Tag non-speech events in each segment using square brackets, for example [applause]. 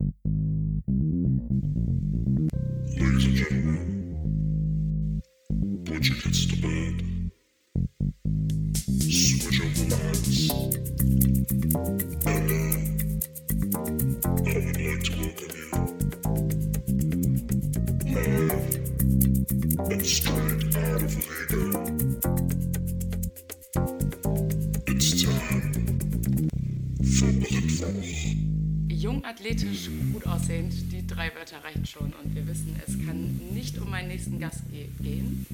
Ladies and gentlemen, put your kids to bed. Switch over lines. And now, I would like to welcome you live and straight Jung, athletisch, gut aussehend, die drei Wörter reichen schon und wir wissen, es kann nicht um meinen nächsten Gast ge gehen.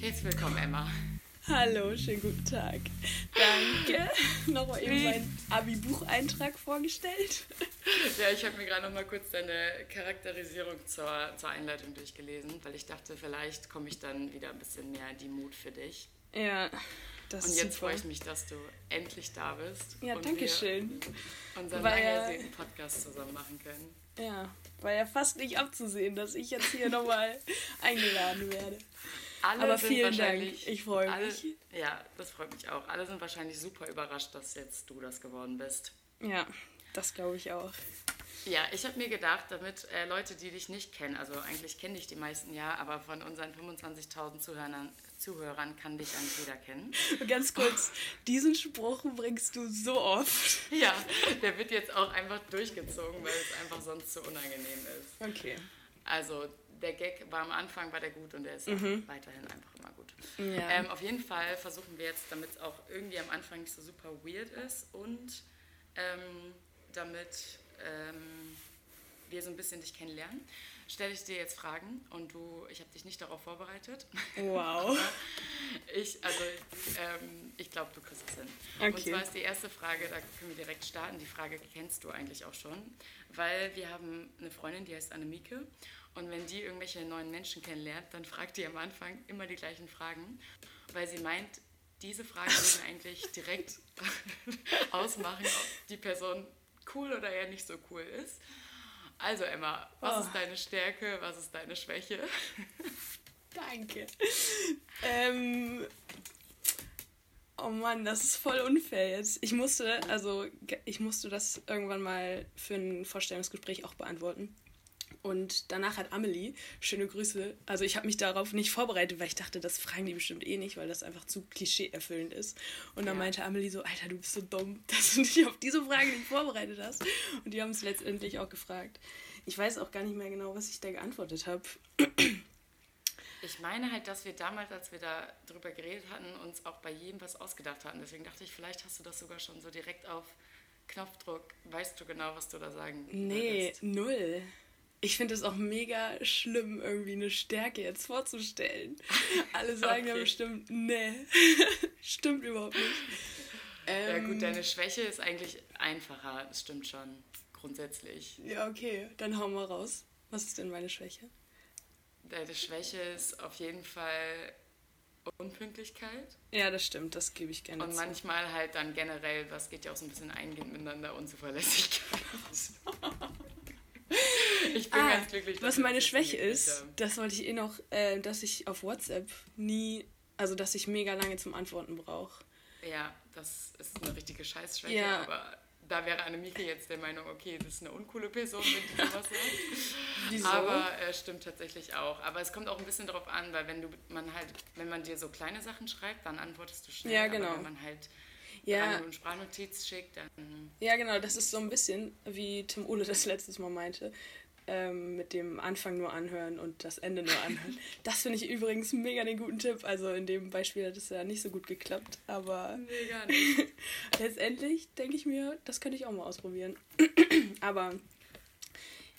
Herzlich willkommen, Emma. Hallo, schönen guten Tag. Danke. [laughs] Nochmal eben meinen Abi-Bucheintrag vorgestellt. Ja, ich habe mir gerade noch mal kurz deine Charakterisierung zur, zur Einleitung durchgelesen, weil ich dachte, vielleicht komme ich dann wieder ein bisschen mehr in die Mut für dich. Ja, das Und jetzt super. freue ich mich, dass du endlich da bist. Ja, und danke schön. unseren Weil- lang ersehnten Podcast zusammen machen können. Ja, war ja fast nicht abzusehen, dass ich jetzt hier nochmal [laughs] eingeladen werde. Alle Aber sind vielen Dank, ich freue alle- mich. Ja, das freut mich auch. Alle sind wahrscheinlich super überrascht, dass jetzt du das geworden bist. Ja, das glaube ich auch. Ja, ich habe mir gedacht, damit äh, Leute, die dich nicht kennen, also eigentlich kenne ich die meisten ja, aber von unseren 25.000 Zuhörern, Zuhörern kann dich eigentlich jeder kennen. Ganz kurz, diesen Spruch bringst du so oft. [laughs] Ja, der wird jetzt auch einfach durchgezogen, weil es einfach sonst zu unangenehm ist. Okay. Also der Gag war am Anfang, war der gut und der ist auch weiterhin einfach immer gut. Ja. Ähm, auf jeden Fall versuchen wir jetzt, damit es auch irgendwie am Anfang nicht so super weird ist und ähm, damit ähm, wir so ein bisschen dich kennenlernen, stelle ich dir jetzt Fragen und du, ich habe dich nicht darauf vorbereitet. Wow. [laughs] Ich, also, ähm, ich glaube, du kriegst es hin. Und Okay. zwar ist die erste Frage, da können wir direkt starten. Die Frage kennst du eigentlich auch schon, weil wir haben eine Freundin, die heißt Annemieke. Und wenn die irgendwelche neuen Menschen kennenlernt, dann fragt die am Anfang immer die gleichen Fragen, weil sie meint, diese Fragen würden [laughs] eigentlich direkt [laughs] ausmachen, ob die Person cool oder eher nicht so cool ist. Also Emma, was Oh. ist deine Stärke, was ist deine Schwäche? [laughs] Danke. Ähm, oh Mann, das ist voll unfair jetzt. Ich musste, also ich musste das irgendwann mal für ein Vorstellungsgespräch auch beantworten. Und danach hat Amelie, schöne Grüße, also ich habe mich darauf nicht vorbereitet, weil ich dachte, das fragen die bestimmt eh nicht, weil das einfach zu klischeeerfüllend ist. Und dann Ja. meinte Amelie so, Alter, du bist so dumm, [laughs] dass du dich auf diese Frage nicht vorbereitet hast. Und die haben es letztendlich auch gefragt. Ich weiß auch gar nicht mehr genau, was ich da geantwortet habe. Ich meine halt, dass wir damals, als wir da drüber geredet hatten, uns auch bei jedem was ausgedacht hatten. Deswegen dachte ich, vielleicht hast du das sogar schon so direkt auf Knopfdruck. Weißt du genau, was du da sagen Nee, würdest? null. Ich finde es auch mega schlimm, irgendwie eine Stärke jetzt vorzustellen. Alle [laughs] sagen ja Okay. bestimmt, nee, [laughs] stimmt überhaupt nicht. Ja Ähm, gut, deine Schwäche ist eigentlich einfacher. Das stimmt schon. Grundsätzlich. ja, okay, dann hau mal raus. Was ist denn meine Schwäche? Deine Schwäche ist auf jeden Fall Unpünktlichkeit. Ja, das stimmt, das gebe ich gerne Und zu. manchmal halt dann generell, was geht ja auch so ein bisschen eingehend miteinander, Unzuverlässigkeit. [laughs] ich bin Ah, ganz glücklich. was meine Schwäche ist, das wollte ich eh noch, äh, dass ich auf WhatsApp nie, also dass ich mega lange zum Antworten brauche. Ja, das ist eine richtige Scheißschwäche, Ja. aber da wäre Annemieke jetzt der Meinung, okay, das ist eine uncoole Person, wenn die sowas sagt. [laughs] Aber äh, stimmt tatsächlich auch. Aber es kommt auch ein bisschen darauf an, weil wenn du man halt, wenn man dir so kleine Sachen schreibt, dann antwortest du schnell. Ja, genau. Aber wenn man halt Ja. eine Sprachnotiz schickt, dann Ja, genau, das ist so ein bisschen, wie Tim Ole das letztes Mal meinte, ähm, mit dem Anfang nur anhören und das Ende nur anhören. [laughs] das finde ich übrigens mega den guten Tipp. Also in dem Beispiel hat es ja nicht so gut geklappt, aber [laughs] nicht. letztendlich denke ich mir, das könnte ich auch mal ausprobieren. [clears throat] aber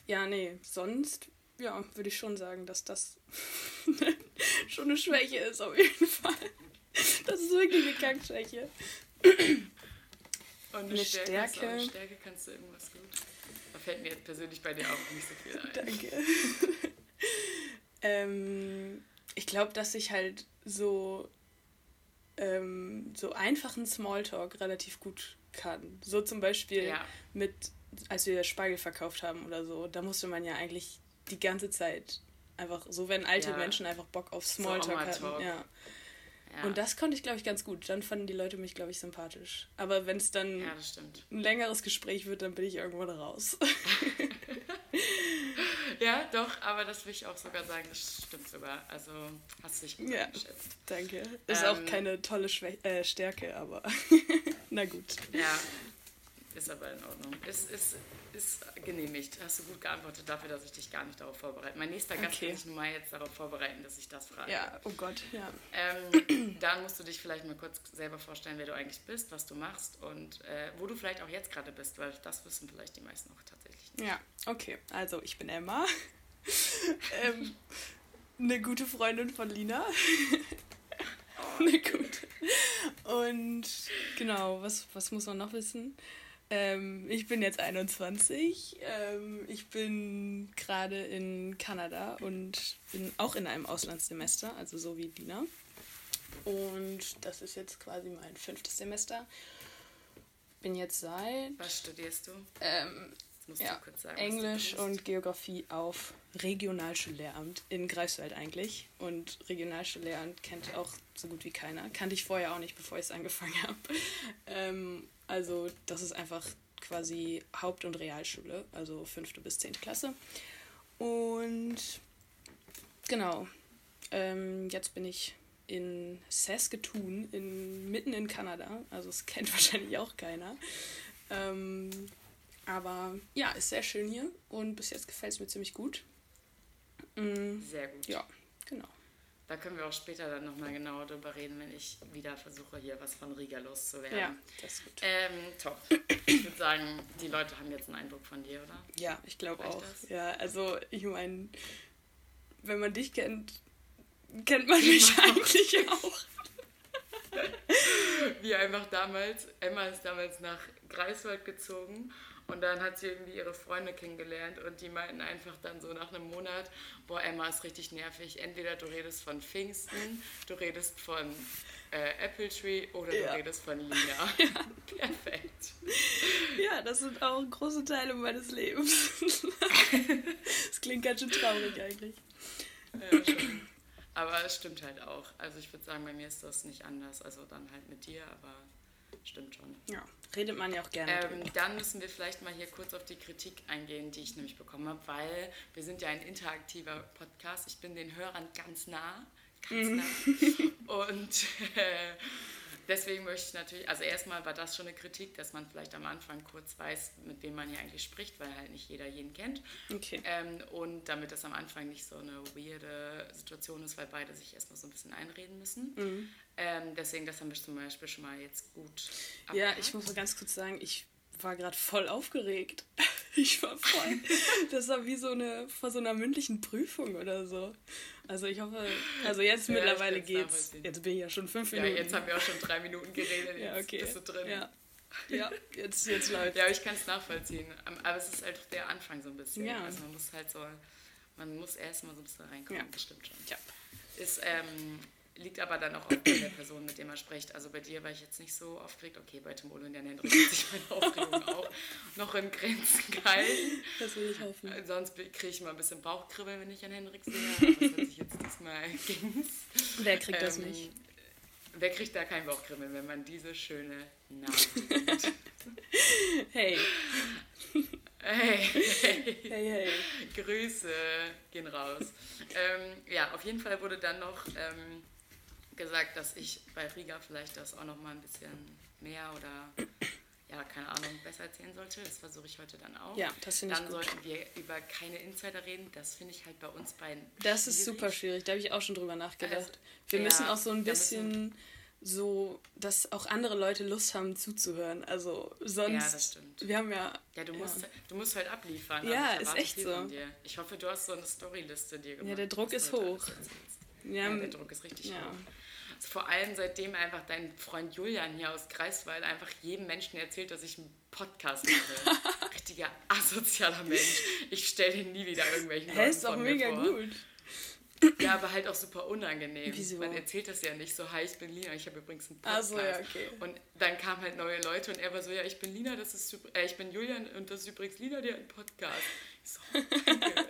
ja, nee, sonst, ja, würde ich schon sagen, dass das [laughs] schon eine Schwäche ist, auf jeden Fall. Das ist wirklich eine Kackschwäche. Und eine, Eine Stärke, Stärke. Stärke kannst du irgendwas gut. Fällt mir jetzt persönlich bei dir auch nicht so viel ein. Danke. [laughs] ähm, ich glaube, dass ich halt so, ähm, so einfachen Smalltalk relativ gut kann. So zum Beispiel Ja. mit, als wir Spargel verkauft haben oder so, da musste man ja eigentlich die ganze Zeit einfach, so wenn alte Ja. Menschen einfach Bock auf Smalltalk hatten. Oma-Talk. Ja. Ja. Und das konnte ich, glaube ich, ganz gut. Dann fanden die Leute mich, glaube ich, sympathisch. Aber wenn es dann ja, ein längeres Gespräch wird, dann bin ich irgendwann raus. [laughs] Ja, doch, aber das will ich auch sogar sagen, das stimmt sogar. Also hast du dich gut Ja. eingeschätzt. Danke. Ist Ähm, auch keine tolle Schwä äh, Stärke, aber [laughs] na gut. Ja, ist aber in Ordnung. Ist, ist, ist genehmigt. Hast du gut geantwortet dafür, dass ich dich gar nicht darauf vorbereite. Mein nächster Gast Okay. kann ich nun mal jetzt darauf vorbereiten, dass ich das frage. Ja, oh Gott, ja. Ähm, dann musst du dich vielleicht mal kurz selber vorstellen, wer du eigentlich bist, was du machst und äh, wo du vielleicht auch jetzt gerade bist, weil das wissen vielleicht die meisten auch tatsächlich nicht. Ja, okay. Also, ich bin Emma. [laughs] ähm, eine gute Freundin von Lina. [laughs] eine gute. Und genau, was, was muss man noch wissen? Ähm, ich bin jetzt 21. Ähm, ich bin gerade in Kanada und bin auch in einem Auslandssemester, also so wie Lina. Und das ist jetzt quasi mein fünftes Semester. Bin jetzt seit Was studierst du? ähm, ja, du kurz sagen. du Englisch studierst. und Geografie auf Regionalschullehramt in Greifswald eigentlich. Und Regionalschullehramt kennt auch so gut wie keiner. Kannte ich vorher auch nicht, bevor ich es angefangen habe. Ähm, also das ist einfach quasi Haupt- und Realschule, also fünfte bis zehnte Klasse. Und genau, ähm, jetzt bin ich in Saskatoon, in, mitten in Kanada. Also es [laughs] kennt wahrscheinlich auch keiner. Ähm, aber ja, ist sehr schön hier und bis jetzt gefällt es mir ziemlich gut. Mm, Sehr gut. ja, genau. Da können wir auch später dann nochmal genauer drüber reden, wenn ich wieder versuche, hier was von Riga loszuwerden. Ja, das ist gut. Ähm, top. Ich würde sagen, die Leute haben jetzt einen Eindruck von dir, oder? Ja, ich glaube auch. das? Ja, also ich meine, wenn man dich kennt, kennt man mich eigentlich auch. Wie einfach damals, Emma ist damals nach Greifswald gezogen und dann hat sie irgendwie ihre Freunde kennengelernt und die meinten einfach dann so nach einem Monat, boah, Emma ist richtig nervig. Entweder du redest von Pfingsten, du redest von äh, Apple Tree oder Ja. du redest von Lina. [laughs] Perfekt. Ja, das sind auch große Teile meines Lebens. [laughs] Das klingt ganz schön traurig eigentlich. Ja, schon. Aber es stimmt halt auch. Also ich würde sagen, bei mir ist das nicht anders. Also dann halt mit dir, aber stimmt schon. Ja, redet man ja auch gerne Ähm, dann müssen wir vielleicht mal hier kurz auf die Kritik eingehen, die ich nämlich bekommen habe, weil wir sind ja ein interaktiver Podcast. Ich bin den Hörern ganz nah. Ganz nah. [laughs] Und äh, deswegen möchte ich natürlich, also erstmal war das schon eine Kritik, dass man vielleicht am Anfang kurz weiß, mit wem man hier eigentlich spricht, weil halt nicht jeder jeden kennt. Okay. Ähm, und damit das am Anfang nicht so eine weirde Situation ist, weil beide sich erstmal so ein bisschen einreden müssen. Mhm. Ähm, deswegen, das haben wir zum Beispiel schon mal jetzt gut Ja, abgehakt. ich muss mal ganz kurz sagen, ich war gerade voll aufgeregt. [laughs] Ich war voll. Das war wie so eine vor so einer mündlichen Prüfung oder so. Also ich hoffe, also jetzt Ja, mittlerweile geht's. Jetzt bin ich ja schon fünf Ja, Minuten. jetzt haben wir auch schon drei Minuten geredet, [laughs] jetzt ja, okay. bist du drin. Ja, ja jetzt, jetzt [laughs] läuft. Ja, ich kann es nachvollziehen. Am- Aber es ist halt der Anfang so ein bisschen. Ja. Also man muss halt so, man muss erst mal so ein bisschen reinkommen, Ja. das stimmt schon. Ja. Ist, ähm, liegt aber dann auch auf der Person, mit der man spricht. Also bei dir war ich jetzt nicht so aufgeregt. Okay, bei Tim Ole und Hendrik hat sich meine Aufregung auch noch in Grenzen gehalten. Das will ich hoffen. Äh, Sonst kriege ich mal ein bisschen Bauchkribbeln, wenn ich an Hendrik sehe. Aber das hat sich jetzt diesmal ging's. [laughs] Wer kriegt das Ähm, nicht? Wer kriegt da kein Bauchkribbeln, wenn man diese schöne Namen nennt? Hey, hey, hey, hey. Grüße gehen raus. Ähm, ja, auf jeden Fall wurde dann noch ähm, gesagt, dass ich bei Riga vielleicht das auch noch mal ein bisschen mehr oder ja, keine Ahnung, besser erzählen sollte. Das versuche ich heute dann auch. Ja, das finde ich Dann gut. sollten wir über keine Insider reden. Das finde ich halt bei uns beiden Das ist schwierig. super schwierig, da habe ich auch schon drüber nachgedacht. Also, Wir ja, müssen auch so ein bisschen so, dass auch andere Leute Lust haben zuzuhören. Also sonst. Ja, das stimmt. Wir haben ja. Ja, du musst, du musst halt abliefern. Ja, ich ist echt so. Ich hoffe, du hast so eine Storyliste dir gemacht. der Druck ist hoch. Ja, der Druck ist richtig ja. hoch. Also vor allem seitdem einfach dein Freund Julian hier aus Greifswald einfach jedem Menschen erzählt, dass ich einen Podcast mache. [laughs] Richtiger asozialer Mensch. Ich stelle den nie wieder irgendwelchen Leuten ist doch mega vor. gut. Ja, aber halt auch super unangenehm. Wieso? Man erzählt das ja nicht so, hi, ich bin Lina, ich habe übrigens einen Podcast. so, ja, okay. Und dann kamen halt neue Leute und er war so, ja, ich bin Lina, das ist, äh, ich bin Julian und das ist übrigens Lina, der hat einen Podcast. Ich so, danke.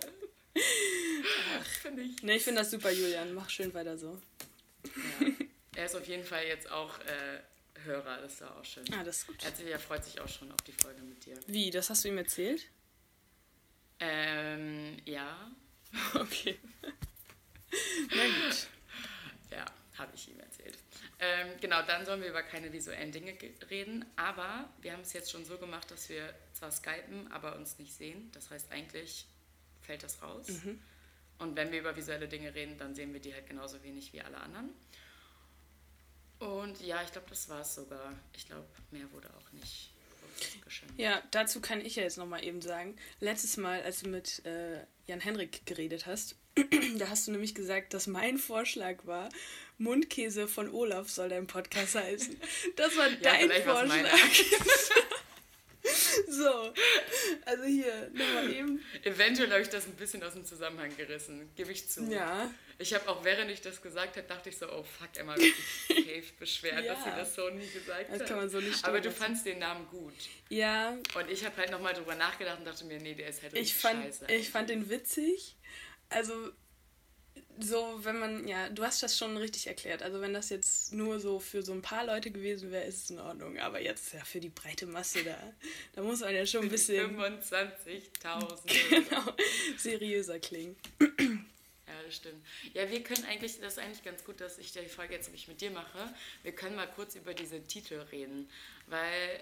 [laughs] Ach, finde ich. Ne, ich finde das super, Julian. Mach schön weiter so. Ja. Er ist auf jeden Fall jetzt auch äh, Hörer, das war auch schön. Ah, das ist gut. Er, freut sich auch schon auf die Folge mit dir. Wie, das hast du ihm erzählt? Ähm, ja. [laughs] Okay. Na gut. Ja, habe ich ihm erzählt. Ähm, genau, dann sollen wir über keine visuellen Dinge ge- reden, aber wir haben es jetzt schon so gemacht, dass wir zwar skypen, aber uns nicht sehen. Das heißt, eigentlich fällt das raus. Und wenn wir über visuelle Dinge reden, dann sehen wir die halt genauso wenig wie alle anderen. Und ja, ich glaube, das war es sogar. Ich glaube, mehr wurde auch nicht. Ja, dazu kann ich ja jetzt nochmal eben sagen. Letztes Mal, als du mit äh, Jan Henrik geredet hast, [clears throat] da hast du nämlich gesagt, dass mein Vorschlag war, Mundkäse von Olaf soll dein Podcast heißen. Das war dein war's meiner. Vorschlag. [laughs] [laughs] so, also hier, nochmal eben. Eventuell habe ich das ein bisschen aus dem Zusammenhang gerissen, gebe ich zu. Ja, Ich habe auch, während ich das gesagt habe, dachte ich so, oh fuck, Emma wird sich safe [laughs] beschweren, dass sie Ja. das so nie gesagt Das hat. kann man so nicht Aber du lassen. fandst den Namen gut. ja, Und ich habe halt nochmal drüber nachgedacht und dachte mir, nee, der ist halt ich richtig fand, scheiße. ich fand den witzig. Also, so, wenn man, ja, du hast das schon richtig erklärt. Also, wenn das jetzt nur so für so ein paar Leute gewesen wäre, ist es in Ordnung. Aber jetzt ja für die breite Masse da, da muss man ja schon ein bisschen 25.000. genau, [laughs] seriöser klingen. Ja, das stimmt. Ja, wir können eigentlich, das ist eigentlich ganz gut, dass ich die Folge jetzt nämlich mit dir mache. Wir können mal kurz über diese Titel reden, weil,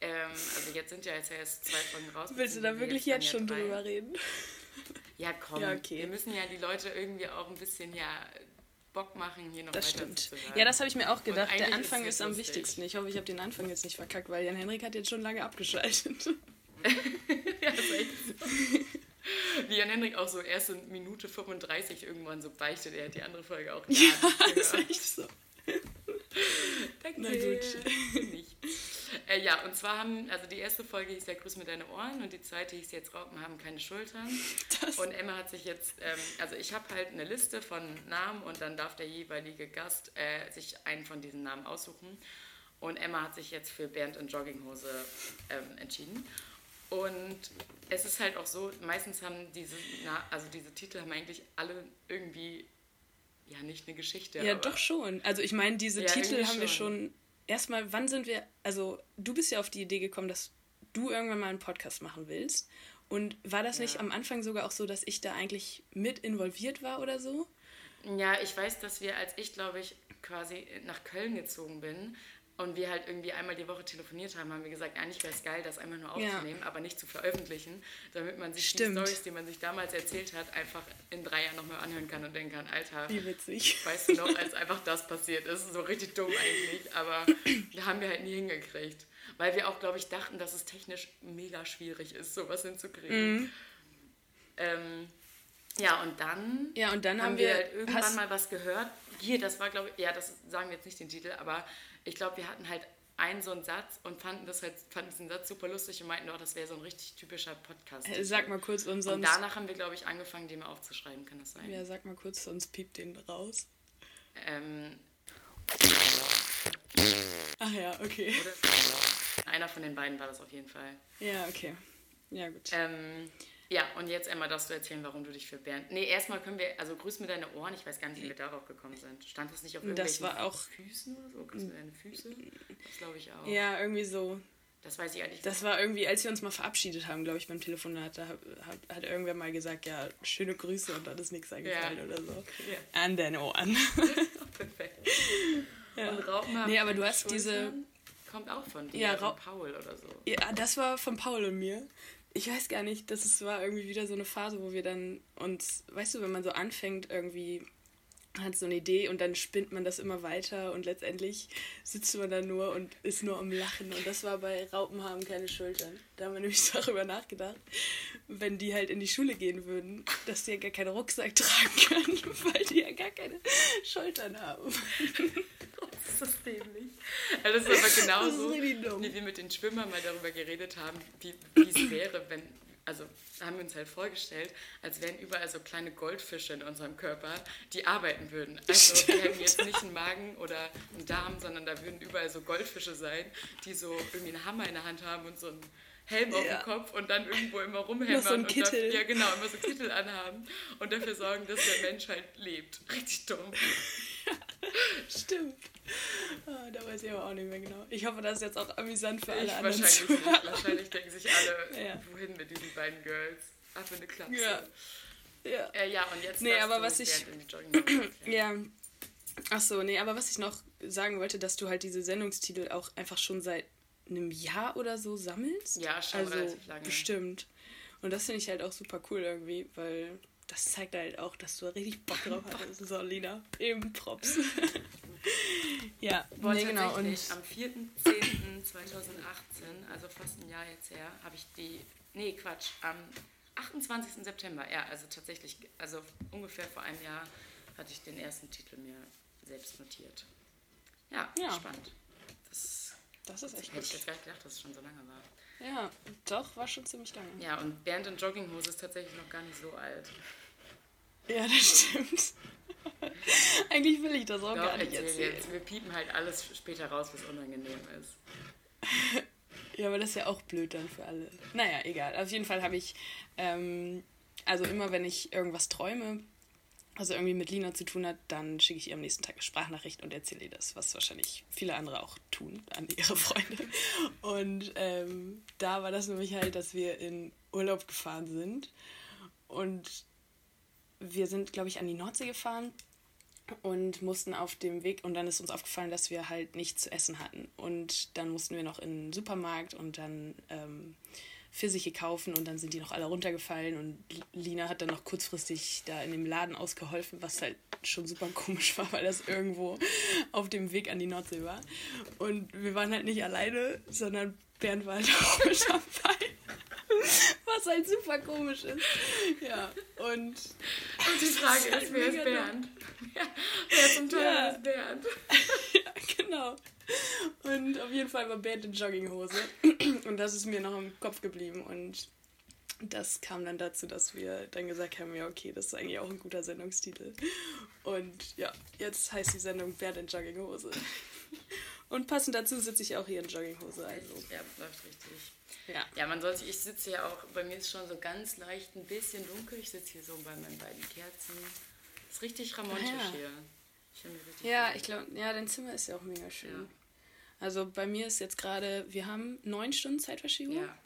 ähm, also jetzt sind ja jetzt erst zwei Folgen raus. Willst du da wirklich jetzt ja schon drei. drüber reden? Ja, komm. Ja, okay. Wir müssen ja die Leute irgendwie auch ein bisschen ja Bock machen, hier noch Das stimmt. Ja, das habe ich mir auch gedacht. Der ist Anfang es ist, am lustig. wichtigsten. Ich hoffe, ich habe den Anfang jetzt nicht verkackt, weil Jan Henrik hat jetzt schon lange abgeschaltet. [laughs] Ja, das ist echt so. Wie Jan Hendrik auch so erst in Minute 35 irgendwann so beichtet, er hat die andere Folge auch gar Ja, nicht [laughs] ist gehört. echt so. [laughs] Danke. Na gut. Nicht. Äh, ja, und zwar haben, also die erste Folge hieß ja Grüß mit deine Ohren und die zweite hieß jetzt Raupen haben keine Schultern. Das, Und Emma hat sich jetzt, ähm, also ich habe halt eine Liste von Namen und dann darf der jeweilige Gast äh, sich einen von diesen Namen aussuchen. Und Emma hat sich jetzt für Bernd in Jogginghose ähm, entschieden. Und es ist halt auch so, meistens haben diese, Na also diese Titel haben eigentlich alle irgendwie, ja nicht eine Geschichte. ja, doch schon. Also ich meine, diese Ja, Titel haben wir schon. schon. Erstmal, wann sind wir. Also, du bist ja auf die Idee gekommen, dass du irgendwann mal einen Podcast machen willst. Und war das nicht Ja. am Anfang sogar auch so, dass ich da eigentlich mit involviert war oder so? Ja, ich weiß, dass wir, als ich, glaube ich, quasi nach Köln gezogen bin und wir halt irgendwie einmal die Woche telefoniert haben, haben wir gesagt, eigentlich wäre es geil, das einmal nur Ja. aufzunehmen, aber nicht zu veröffentlichen, damit man sich Stimmt. die Stories, die man sich damals erzählt hat, einfach in drei Jahren nochmal anhören kann und denken kann, Alter, Wie witzig. weißt du noch, als einfach das passiert ist, so richtig dumm eigentlich, aber haben wir halt nie hingekriegt. Weil wir auch, glaube ich, dachten, dass es technisch mega schwierig ist, sowas hinzukriegen. Mhm. Ähm, ja, und dann Ja, und dann haben, haben wir wir- halt irgendwann mal was gehört. Hier, das war, glaube ich, ja, das sagen wir jetzt nicht den Titel, aber ich glaube, wir hatten halt einen so einen Satz und fanden das halt, fanden diesen Satz super lustig und meinten, oh, das wäre so ein richtig typischer Podcast. Äh, Sag mal kurz und und danach haben wir, glaube ich, angefangen, den mal aufzuschreiben, kann das sein? Ja, sag mal kurz, sonst piept den raus. Ähm, Ach ja, okay. oder? Einer von den beiden war das auf jeden Fall. Ja, okay. Ja, gut. Ähm, ja, und jetzt, Emma, darfst du erzählen, warum du dich für Bernd... Nee, erstmal können wir... Also, grüß mir deine Ohren. Ich weiß gar nicht, wie wir darauf gekommen sind. Stand das nicht auf Das irgendwelchen war auch- Füßen oder so? Grüß mir deine Füße? Das glaube ich auch. Ja, irgendwie so. Das weiß ich eigentlich Das war irgendwie, als wir uns mal verabschiedet haben, glaube ich, beim Telefonat, da hat, hat, hat irgendwer mal gesagt, ja, schöne Grüße und dann ist nichts eingefallen Ja. oder so. Ja. An deine Ohren. [laughs] Perfekt. Ja. Und haben Nee, aber du hast diese- Schultern. Kommt auch von dir, Ja, Paul oder so. Ja, das war von Paul und mir. Ich weiß gar nicht, das war irgendwie wieder so eine Phase, wo wir dann uns, weißt du, wenn man so anfängt, irgendwie hat so eine Idee und dann spinnt man das immer weiter und letztendlich sitzt man da nur und ist nur am Lachen. Und das war bei Raupen haben keine Schultern. Da haben wir nämlich [laughs] darüber nachgedacht, wenn die halt in die Schule gehen würden, dass die ja gar keinen Rucksack tragen können, [laughs] weil die ja gar keine Schultern haben. [laughs] Das ist dämlich. Also das ist aber genauso, Das wie wir mit den Schwimmern mal darüber geredet haben, wie, es wäre, wenn, also haben wir uns halt vorgestellt, als wären überall so kleine Goldfische in unserem Körper, die arbeiten würden. Also wir hätten jetzt nicht einen Magen oder einen Darm, sondern da würden überall so Goldfische sein, die so irgendwie einen Hammer in der Hand haben und so einen Helm auf Ja. dem Kopf und dann irgendwo immer rumhämmern so einen und. Dafür, ja genau, immer so Kittel anhaben und dafür sorgen, dass der Mensch halt lebt. Richtig dumm. Stimmt. Ah, da weiß ich aber auch nicht mehr genau. Ich hoffe, das ist jetzt auch amüsant für alle Ich anderen wahrscheinlich nicht. Wahrscheinlich denken sich alle, Ja. wohin mit diesen beiden Girls. ab in eine Klapse. Ja. Ja. Äh, ja, und jetzt Nee, aber was ich-. Ja. Ach so, nee, aber was ich noch sagen wollte, dass du halt diese Sendungstitel auch einfach schon seit einem Jahr oder so sammelst. Ja, schon also relativ lange. bestimmt. Und das finde ich halt auch super cool irgendwie, weil das zeigt halt auch, dass du richtig Bock drauf hattest. So, Lina, eben Props. [laughs] ja, Boah, nee, genau. Und am 4.10.2018, also fast ein Jahr jetzt her, habe ich die, nee, Quatsch, am 28. September, ja, also tatsächlich, also ungefähr vor einem Jahr hatte ich den ersten Titel mir selbst notiert. Ja, Ja. spannend. Das das ist echt hätte ich gut. jetzt gar nicht gedacht, dass es schon so lange war. Ja, doch, war schon ziemlich lange. Ja, und Bernd in Jogginghose ist tatsächlich noch gar nicht so alt. Ja, das stimmt. [laughs] Eigentlich will ich das auch Doch, gar nicht erzähl erzählen. jetzt. Wir piepen halt alles später raus, was unangenehm ist. [laughs] Ja, aber das ist ja auch blöd dann für alle. Naja, egal. Auf jeden Fall habe ich, ähm, also immer wenn ich irgendwas träume, also irgendwie mit Lina zu tun hat, dann schicke ich ihr am nächsten Tag eine Sprachnachricht und erzähle ihr das, was wahrscheinlich viele andere auch tun an ihre Freunde. Und ähm, da war das nämlich halt, dass wir in Urlaub gefahren sind und wir sind, glaube ich, an die Nordsee gefahren und mussten auf dem Weg und dann ist uns aufgefallen, dass wir halt nichts zu essen hatten und dann mussten wir noch in den Supermarkt und dann ähm, Pfirsiche kaufen und dann sind die noch alle runtergefallen und Lina hat dann noch kurzfristig da in dem Laden ausgeholfen, was halt schon super komisch war, weil das irgendwo auf dem Weg an die Nordsee war und wir waren halt nicht alleine, sondern Bernd war halt [laughs] auch mit dabei. Was halt super komisch ist. Ja, und Und die Frage halt ist, wer ist Bernd? Ja, [laughs] wer zum Teil Ja. ist Bernd? [laughs] Ja, genau. Und auf jeden Fall war Bernd in Jogginghose. Und das ist mir noch im Kopf geblieben. Und das kam dann dazu, dass wir dann gesagt haben, ja, okay, das ist eigentlich auch ein guter Sendungstitel. Und ja, jetzt heißt die Sendung Bernd in Jogginghose. Und passend dazu sitze ich auch hier in Jogginghose. Also, Ja, läuft richtig. ja. Ja, man sollte, ich sitze ja auch, bei mir ist schon so ganz leicht ein bisschen dunkel. Ich sitze hier so bei meinen beiden Kerzen. Ist richtig ramontisch Ah, ja. hier. Ja, ich glaube, ja, dein Zimmer ist ja auch mega schön. Ja. Also bei mir ist jetzt gerade, wir haben neun Stunden Zeitverschiebung. Ja,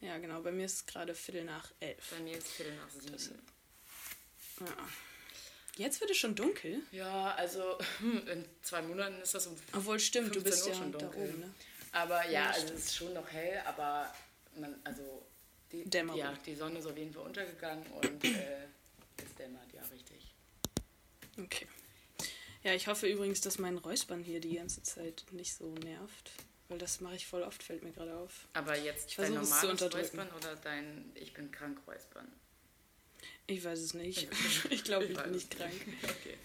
ja, genau. Bei mir ist es gerade Viertel nach elf. bei mir ist Viertel nach sieben. Ja. Jetzt wird es schon dunkel. Ja, also [laughs] in zwei Monaten ist das um Obwohl, stimmt, du 15 bist Uhr ja schon da dunkel. oben, ne? Aber ja, also es ist schon noch hell, aber man, also die, Dämmerung. ja, die Sonne ist auf jeden Fall untergegangen und äh, es dämmert, ja, richtig. Okay. Ja, ich hoffe übrigens, dass mein Räuspern hier die ganze Zeit nicht so nervt. Weil das mache ich voll oft, fällt mir gerade auf. Aber jetzt Ich dein normales. Räuspern oder dein Ich bin krank Räuspern? Ich weiß es nicht. ich glaube, [laughs] ich weiß bin nicht krank. [laughs] Okay,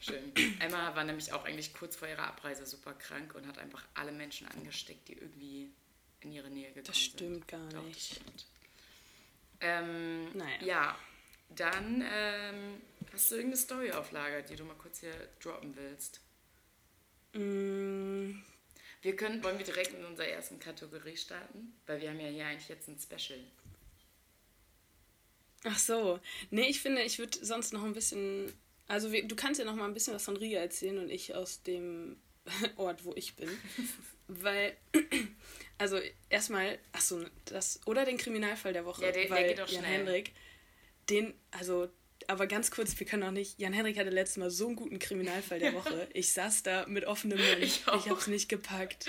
schön. Emma war nämlich auch eigentlich kurz vor ihrer Abreise super krank und hat einfach alle Menschen angesteckt, die irgendwie in ihre Nähe gekommen Das sind. stimmt gar Doch, das nicht. stimmt. Ähm, Naja. Ja, dann ähm, hast du irgendeine Story auf Lager, die du mal kurz hier droppen willst? Mm, Wir können, wollen wir direkt in unserer ersten Kategorie starten? Weil wir haben ja hier eigentlich jetzt ein Special. Ach so. Nee, ich finde, ich würde sonst noch ein bisschen. Also, wir, du kannst ja noch mal ein bisschen was von Riga erzählen und ich aus dem [laughs] Ort, wo ich bin. [laughs] Weil, [clears throat] also, erstmal, ach so, das. Oder den Kriminalfall der Woche. Ja, der- der weil geht auch schnell. Henrik, den, also. Aber ganz kurz, wir können auch nicht. Jan Henrik hatte letztes Mal so einen guten Kriminalfall der [laughs] Woche. Ich saß da mit offenem Mund. Ich Ich, auch. hab's nicht gepackt.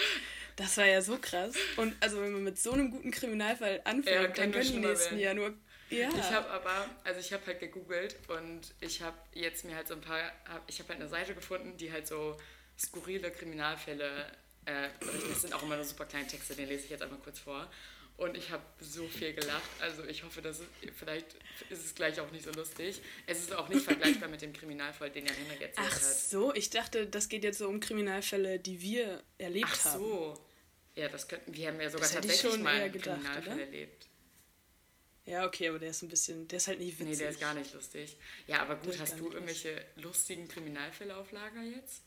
Das war ja so krass. Und also, wenn man mit so einem guten Kriminalfall anfängt, Ja, dann können die nächsten werden. ja nur. Ja. Ich habe aber, also ich habe halt gegoogelt und ich habe jetzt mir halt so ein paar, hab, ich habe halt eine Seite gefunden, die halt so skurrile Kriminalfälle, äh, das sind auch immer nur super kleine Texte, den lese ich jetzt einmal kurz vor. Und ich habe so viel gelacht. Also ich hoffe, dass vielleicht ist es gleich auch nicht so lustig. Es ist auch nicht vergleichbar mit dem Kriminalfall, den Jan Henrik erzählt Ach hat. so, ich dachte, das geht jetzt so um Kriminalfälle, die wir erlebt Ach haben. so. Ja, das könnten, wir haben ja sogar Das tatsächlich schon mal einen gedacht, Kriminalfall oder? erlebt. Ja, okay, aber der ist ein bisschen, der ist halt nicht witzig. Nee, der ist gar nicht lustig. Ja, aber gut, hast du irgendwelche lustigen Kriminalfälle auf Lager jetzt?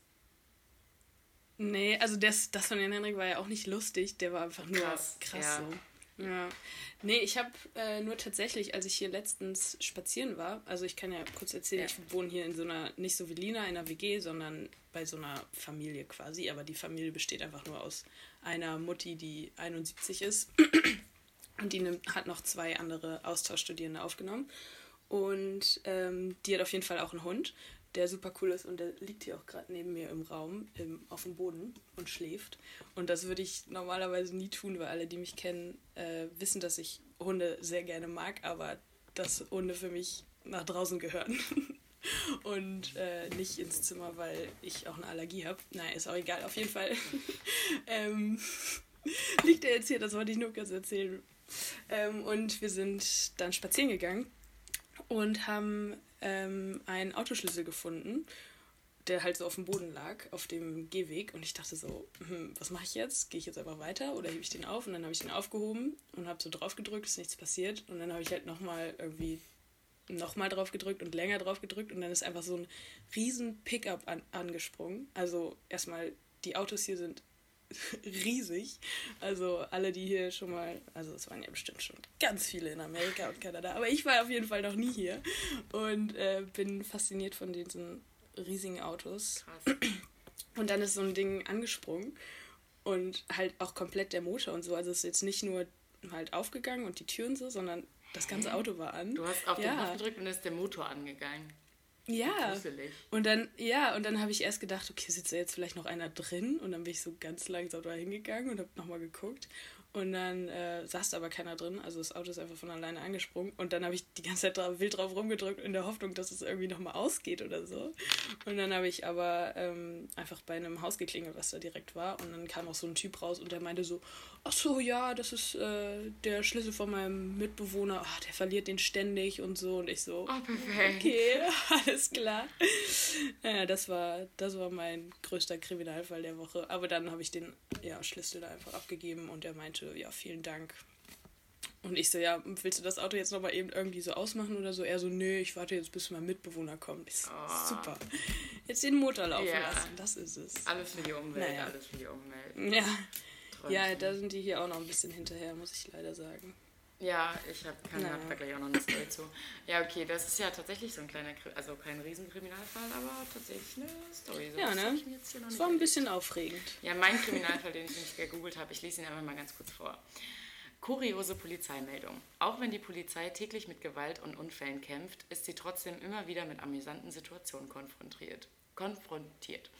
Nee, also das, das von Jan Henrik war ja auch nicht lustig, der war einfach nur Krass, krass, ja. so. Ja. Nee, ich habe äh, nur tatsächlich, als ich hier letztens spazieren war, also ich kann ja kurz erzählen, Ja. ich wohne hier in so einer, nicht so wie Lina in einer WG, sondern bei so einer Familie quasi, aber die Familie besteht einfach nur aus einer Mutti, die 71 ist [clears throat] Und die nimmt, hat noch zwei andere Austauschstudierende aufgenommen. Und ähm, die hat auf jeden Fall auch einen Hund, der super cool ist und der liegt hier auch gerade neben mir im Raum, im, auf dem Boden und schläft. Und das würde ich normalerweise nie tun, weil alle, die mich kennen, äh, wissen, dass ich Hunde sehr gerne mag, aber dass Hunde für mich nach draußen gehören. [laughs] und äh, nicht ins Zimmer, weil ich auch eine Allergie habe. Nein, ist auch egal, auf jeden Fall. [laughs] ähm, [laughs] liegt er jetzt hier, das wollte ich nur kurz erzählen. Ähm, und wir sind dann spazieren gegangen und haben ähm, einen Autoschlüssel gefunden, der halt so auf dem Boden lag, auf dem Gehweg. Und ich dachte so, hm, was mache ich jetzt? Gehe ich jetzt einfach weiter oder hebe ich den auf? Und dann habe ich den aufgehoben und habe so drauf gedrückt, ist nichts passiert. Und dann habe ich halt nochmal irgendwie nochmal drauf gedrückt und länger drauf gedrückt und dann ist einfach so ein riesen Pickup an, angesprungen. Also erstmal, die Autos hier sind [laughs] riesig. Also alle, die hier schon mal, also es waren ja bestimmt schon ganz viele in Amerika und Kanada, aber ich war auf jeden Fall noch nie hier und äh, bin fasziniert von diesen riesigen Autos. Krass. Und dann ist so ein Ding angesprungen und halt auch komplett der Motor und so. Also es ist jetzt nicht nur halt aufgegangen und die Türen so, sondern das ganze Auto war an. Du hast auf den ja. Knopf gedrückt und dann ist der Motor angegangen. Ja. Gruselig. Und dann, ja, und dann habe ich erst gedacht, okay, sitzt da jetzt vielleicht noch einer drin? Und dann bin ich so ganz langsam da hingegangen und habe nochmal geguckt. Und dann äh, saß da aber keiner drin. Also das Auto ist einfach von alleine angesprungen. Und dann habe ich die ganze Zeit drauf, wild drauf rumgedrückt in der Hoffnung, dass es irgendwie nochmal ausgeht oder so. Und dann habe ich aber ähm, einfach bei einem Haus geklingelt, was da direkt war. Und dann kam auch so ein Typ raus und der meinte so, ach so, ja, das ist äh, der Schlüssel von meinem Mitbewohner. Ach, der verliert den ständig und so. Und ich so, Oh, perfekt. okay, [laughs] alles klar. Naja, das war, das war mein größter Kriminalfall der Woche. Aber dann habe ich den ja, Schlüssel da einfach abgegeben und er meinte, ja, vielen Dank. Und ich so, ja, willst du das Auto jetzt nochmal eben irgendwie so ausmachen oder so? Er so, nö, ich warte jetzt, bis mein Mitbewohner kommt. Ich so, Oh. super. Jetzt den Motor laufen Ja. lassen, das ist es. Alles für die Umwelt, Naja. alles für die Umwelt. Ja. Ja, Träumchen. da sind die hier auch noch ein bisschen hinterher, muss ich leider sagen. Ja, ich habe Naja. hab da gleich auch noch eine Story zu. Ja, okay, das ist ja tatsächlich so ein kleiner, also kein Riesenkriminalfall, aber tatsächlich eine Story. So, Ja, das ne? hab ich mir jetzt hier noch Es nicht war ein erlebt. bisschen aufregend. Ja, mein Kriminalfall, den ich nicht gegoogelt habe, ich lese ihn einfach mal ganz kurz vor. Kuriose Polizeimeldung. Auch wenn die Polizei täglich mit Gewalt und Unfällen kämpft, ist sie trotzdem immer wieder mit amüsanten Situationen konfrontiert. Konfrontiert.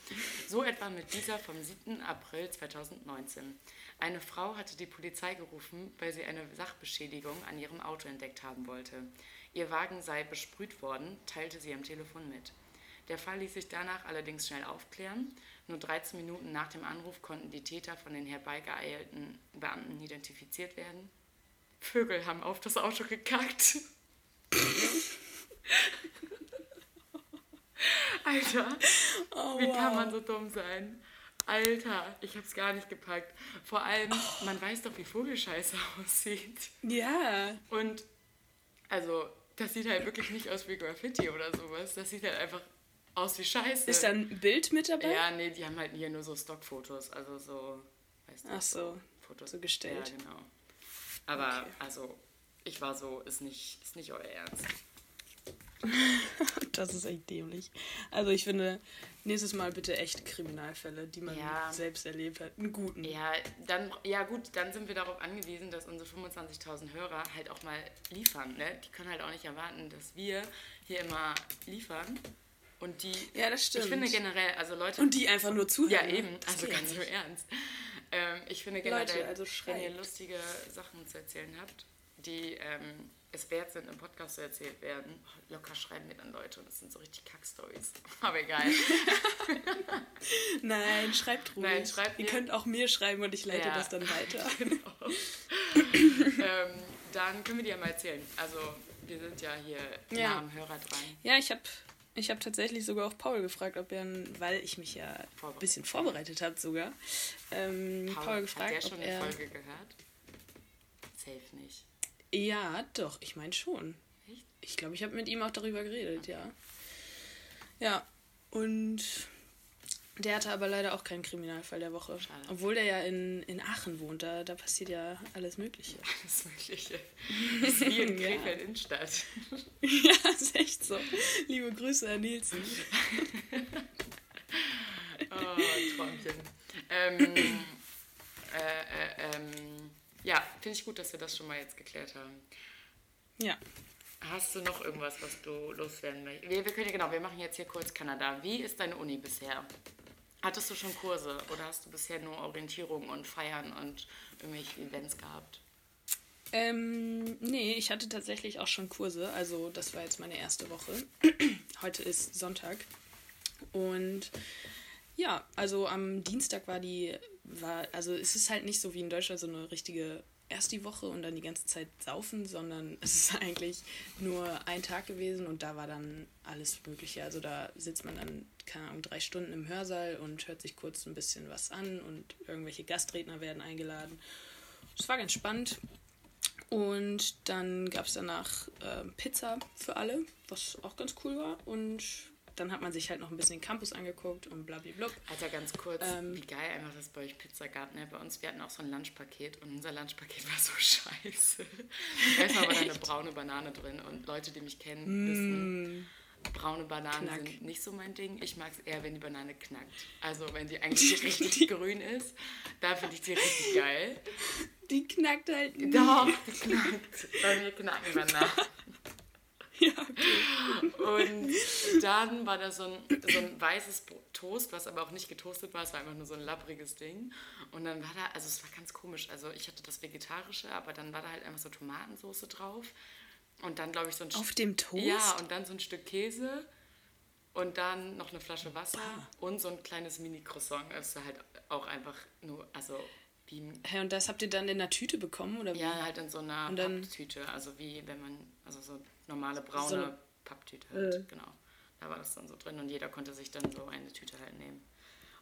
So etwa mit dieser vom 7. April 2019. Eine Frau hatte die Polizei gerufen, weil sie eine Sachbeschädigung an ihrem Auto entdeckt haben wollte. Ihr Wagen sei besprüht worden, teilte sie am Telefon mit. Der Fall ließ sich danach allerdings schnell aufklären. Nur 13 Minuten nach dem Anruf konnten die Täter von den herbeigeeilten Beamten identifiziert werden. Vögel haben auf das Auto gekackt. [laughs] [laughs] Alter, Oh, wie kann man so dumm sein? Alter, ich hab's gar nicht gepackt. Vor allem, man weiß doch, wie Vogelscheiße [laughs] aussieht. Ja. Und also, das sieht halt wirklich nicht aus wie Graffiti oder sowas. Das sieht halt einfach aus wie Scheiße. Ist da ein Bild mit dabei? Ja, nee, die haben halt hier nur so Stockfotos, also so, weißt du, Ach so, Fotos. so gestellt. Ja, genau. Aber Okay. also, ich war so, ist nicht, ist nicht euer Ernst. [laughs] Das ist echt dämlich. Also ich finde, nächstes Mal bitte echt Kriminalfälle, die man Ja. selbst erlebt hat. Einen guten. Ja, dann, ja gut, dann sind wir darauf angewiesen, dass unsere 25.000 Hörer halt auch mal liefern. Ne? Die können halt auch nicht erwarten, dass wir hier immer liefern. Und die, Ja, das stimmt. ich finde generell, also Leute, Und die einfach nur zuhören. ja ne? eben, Das also ganz im. Ernst. Ähm, ich finde generell, Leute, also wenn ihr lustige Sachen zu erzählen habt, die ähm, es wert sind, im Podcast zu erzählt werden, oh, locker schreiben mir dann Leute und das sind so richtig Kack-Stories. [laughs] Aber egal. [laughs] Nein, schreibt ruhig. Nein, schreibt Ihr mir. könnt auch mir schreiben und ich leite Ja. das dann weiter. [laughs] ähm, dann können wir dir ja mal erzählen. Also, wir sind ja hier Ja. nah am Hörer dran. Ja, ich habe ich hab tatsächlich sogar auch Paul gefragt, ob er, weil ich mich ja ein bisschen vorbereitet habe sogar, ähm, Paul, Paul, gefragt, hat der schon ob er... Folge gehört? Safe nicht. Ja, doch, ich meine schon. Echt? Ich glaube, ich habe mit ihm auch darüber geredet, ja. Ja, und der hatte aber leider auch keinen Kriminalfall der Woche. Schade. Obwohl der ja in, in Aachen wohnt, da, da passiert ja alles Mögliche. [laughs] Alles Mögliche. [laughs] Ist wie in Ja. Krefeld Innenstadt. [laughs] ja, ist echt so. Liebe Grüße an Nielsen. Oh, Träumchen. Ähm, äh, äh, ähm, Ja, finde ich gut, dass wir das schon mal jetzt geklärt haben. Ja. Hast du noch irgendwas, was du loswerden möchtest? Wir, wir können ja genau, wir machen jetzt hier kurz Kanada. Wie ist deine Uni bisher? Hattest du schon Kurse oder hast du bisher nur Orientierung und Feiern und irgendwelche Events gehabt? Ähm, nee, ich hatte tatsächlich auch schon Kurse. Also das war jetzt meine erste Woche. [clears throat] Heute ist Sonntag. Und ja, also am Dienstag war die, war, also es ist halt nicht so wie in Deutschland so eine richtige erst die Woche und dann die ganze Zeit saufen, sondern [laughs] es ist eigentlich nur ein Tag gewesen und da war dann alles Mögliche. Also da sitzt man dann, keine Ahnung, drei Stunden im Hörsaal und hört sich kurz ein bisschen was an und irgendwelche Gastredner werden eingeladen. Es war ganz spannend. Und dann gab es danach äh, Pizza für alle, was auch ganz cool war. Und dann hat man sich halt noch ein bisschen den Campus angeguckt und blablabla. Alter, ganz kurz, Ähm. wie geil einfach, dass es bei euch Pizza gab. Ne? Bei uns, wir hatten auch so ein Lunchpaket und unser Lunchpaket war so [laughs] scheiße. Erstmal war da eine [laughs] braune Banane drin und Leute, die mich kennen, wissen, braune Bananen Knack. sind nicht so mein Ding. Ich mag es eher, wenn die Banane knackt. Also wenn die [laughs] eigentlich richtig grün ist, da finde ich die richtig geil. Die knackt halt nie. Doch, die knackt. Bei mir knacken Bananen. [laughs] Ja, okay. Und dann war da so ein, so ein weißes Toast, was aber auch nicht getoastet war, es war einfach nur so ein lappriges Ding. Und dann war da, also es war ganz komisch, also ich hatte das Vegetarische, aber dann war da halt einfach so Tomatensauce drauf. Und dann, glaube ich, so ein Auf Stück- dem Toast? Ja, und dann so ein Stück Käse. Und dann noch eine Flasche Wasser und so ein kleines Mini-Croissant. Es war halt auch einfach nur, also Hä, und das habt ihr dann in der Tüte bekommen? Oder wie? ja, halt in so einer Papptüte. Also wie wenn man, also so normale braune So Papptüte halt, Äh. genau. Da war das dann so drin und jeder konnte sich dann so eine Tüte halt nehmen.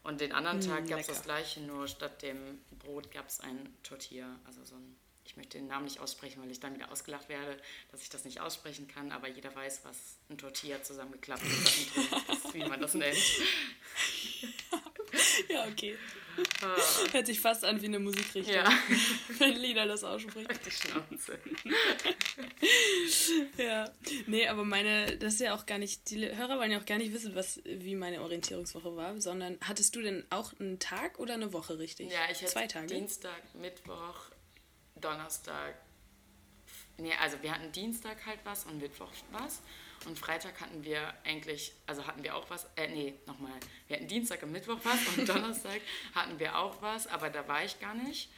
Und den anderen Tag gab es das gleiche, nur statt dem Brot gab es ein Tortilla, also so ein, ich möchte den Namen nicht aussprechen, weil ich dann wieder ausgelacht werde, dass ich das nicht aussprechen kann, aber jeder weiß, was ein Tortilla zusammengeklappt ist, ist, wie man das nennt. [laughs] Ja, okay. Hört sich fast an wie eine Musikrichtung, Ja, [laughs] wenn Lieder das ausspricht. die Schnauze. [laughs] Ja. Nee, aber meine, das ist ja auch gar nicht, die Hörer wollen ja auch gar nicht wissen, was, wie meine Orientierungswoche war, sondern hattest du denn auch einen Tag oder eine Woche richtig? Ja, ich hatte Zwei Tage. Dienstag, Mittwoch, Donnerstag. Nee, also wir hatten Dienstag halt was und Mittwoch was. Und Freitag hatten wir eigentlich, also hatten wir auch was, äh, nee, nochmal. Wir hatten Dienstag und Mittwoch was und [laughs] Donnerstag hatten wir auch was, aber da war ich gar nicht.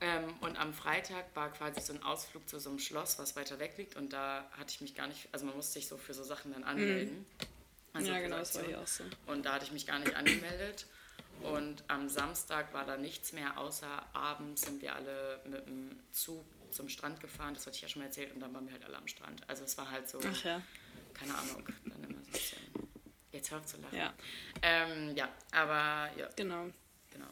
Ähm, und am Freitag war quasi so ein Ausflug zu so einem Schloss, was weiter weg liegt. Und da hatte ich mich gar nicht, also man musste sich so für so Sachen dann anmelden. Also ja, genau, das war hier auch so. Und da hatte ich mich gar nicht angemeldet. Und am Samstag war da nichts mehr, außer abends sind wir alle mit dem Zug zum Strand gefahren. Das hatte ich ja schon mal erzählt. Und dann waren wir halt alle am Strand. Also es war halt so, Ach ja. Keine Ahnung, dann immer so ein bisschen. Jetzt hör auf zu lachen. Ja. Ähm, ja, aber ja, Genau. genau.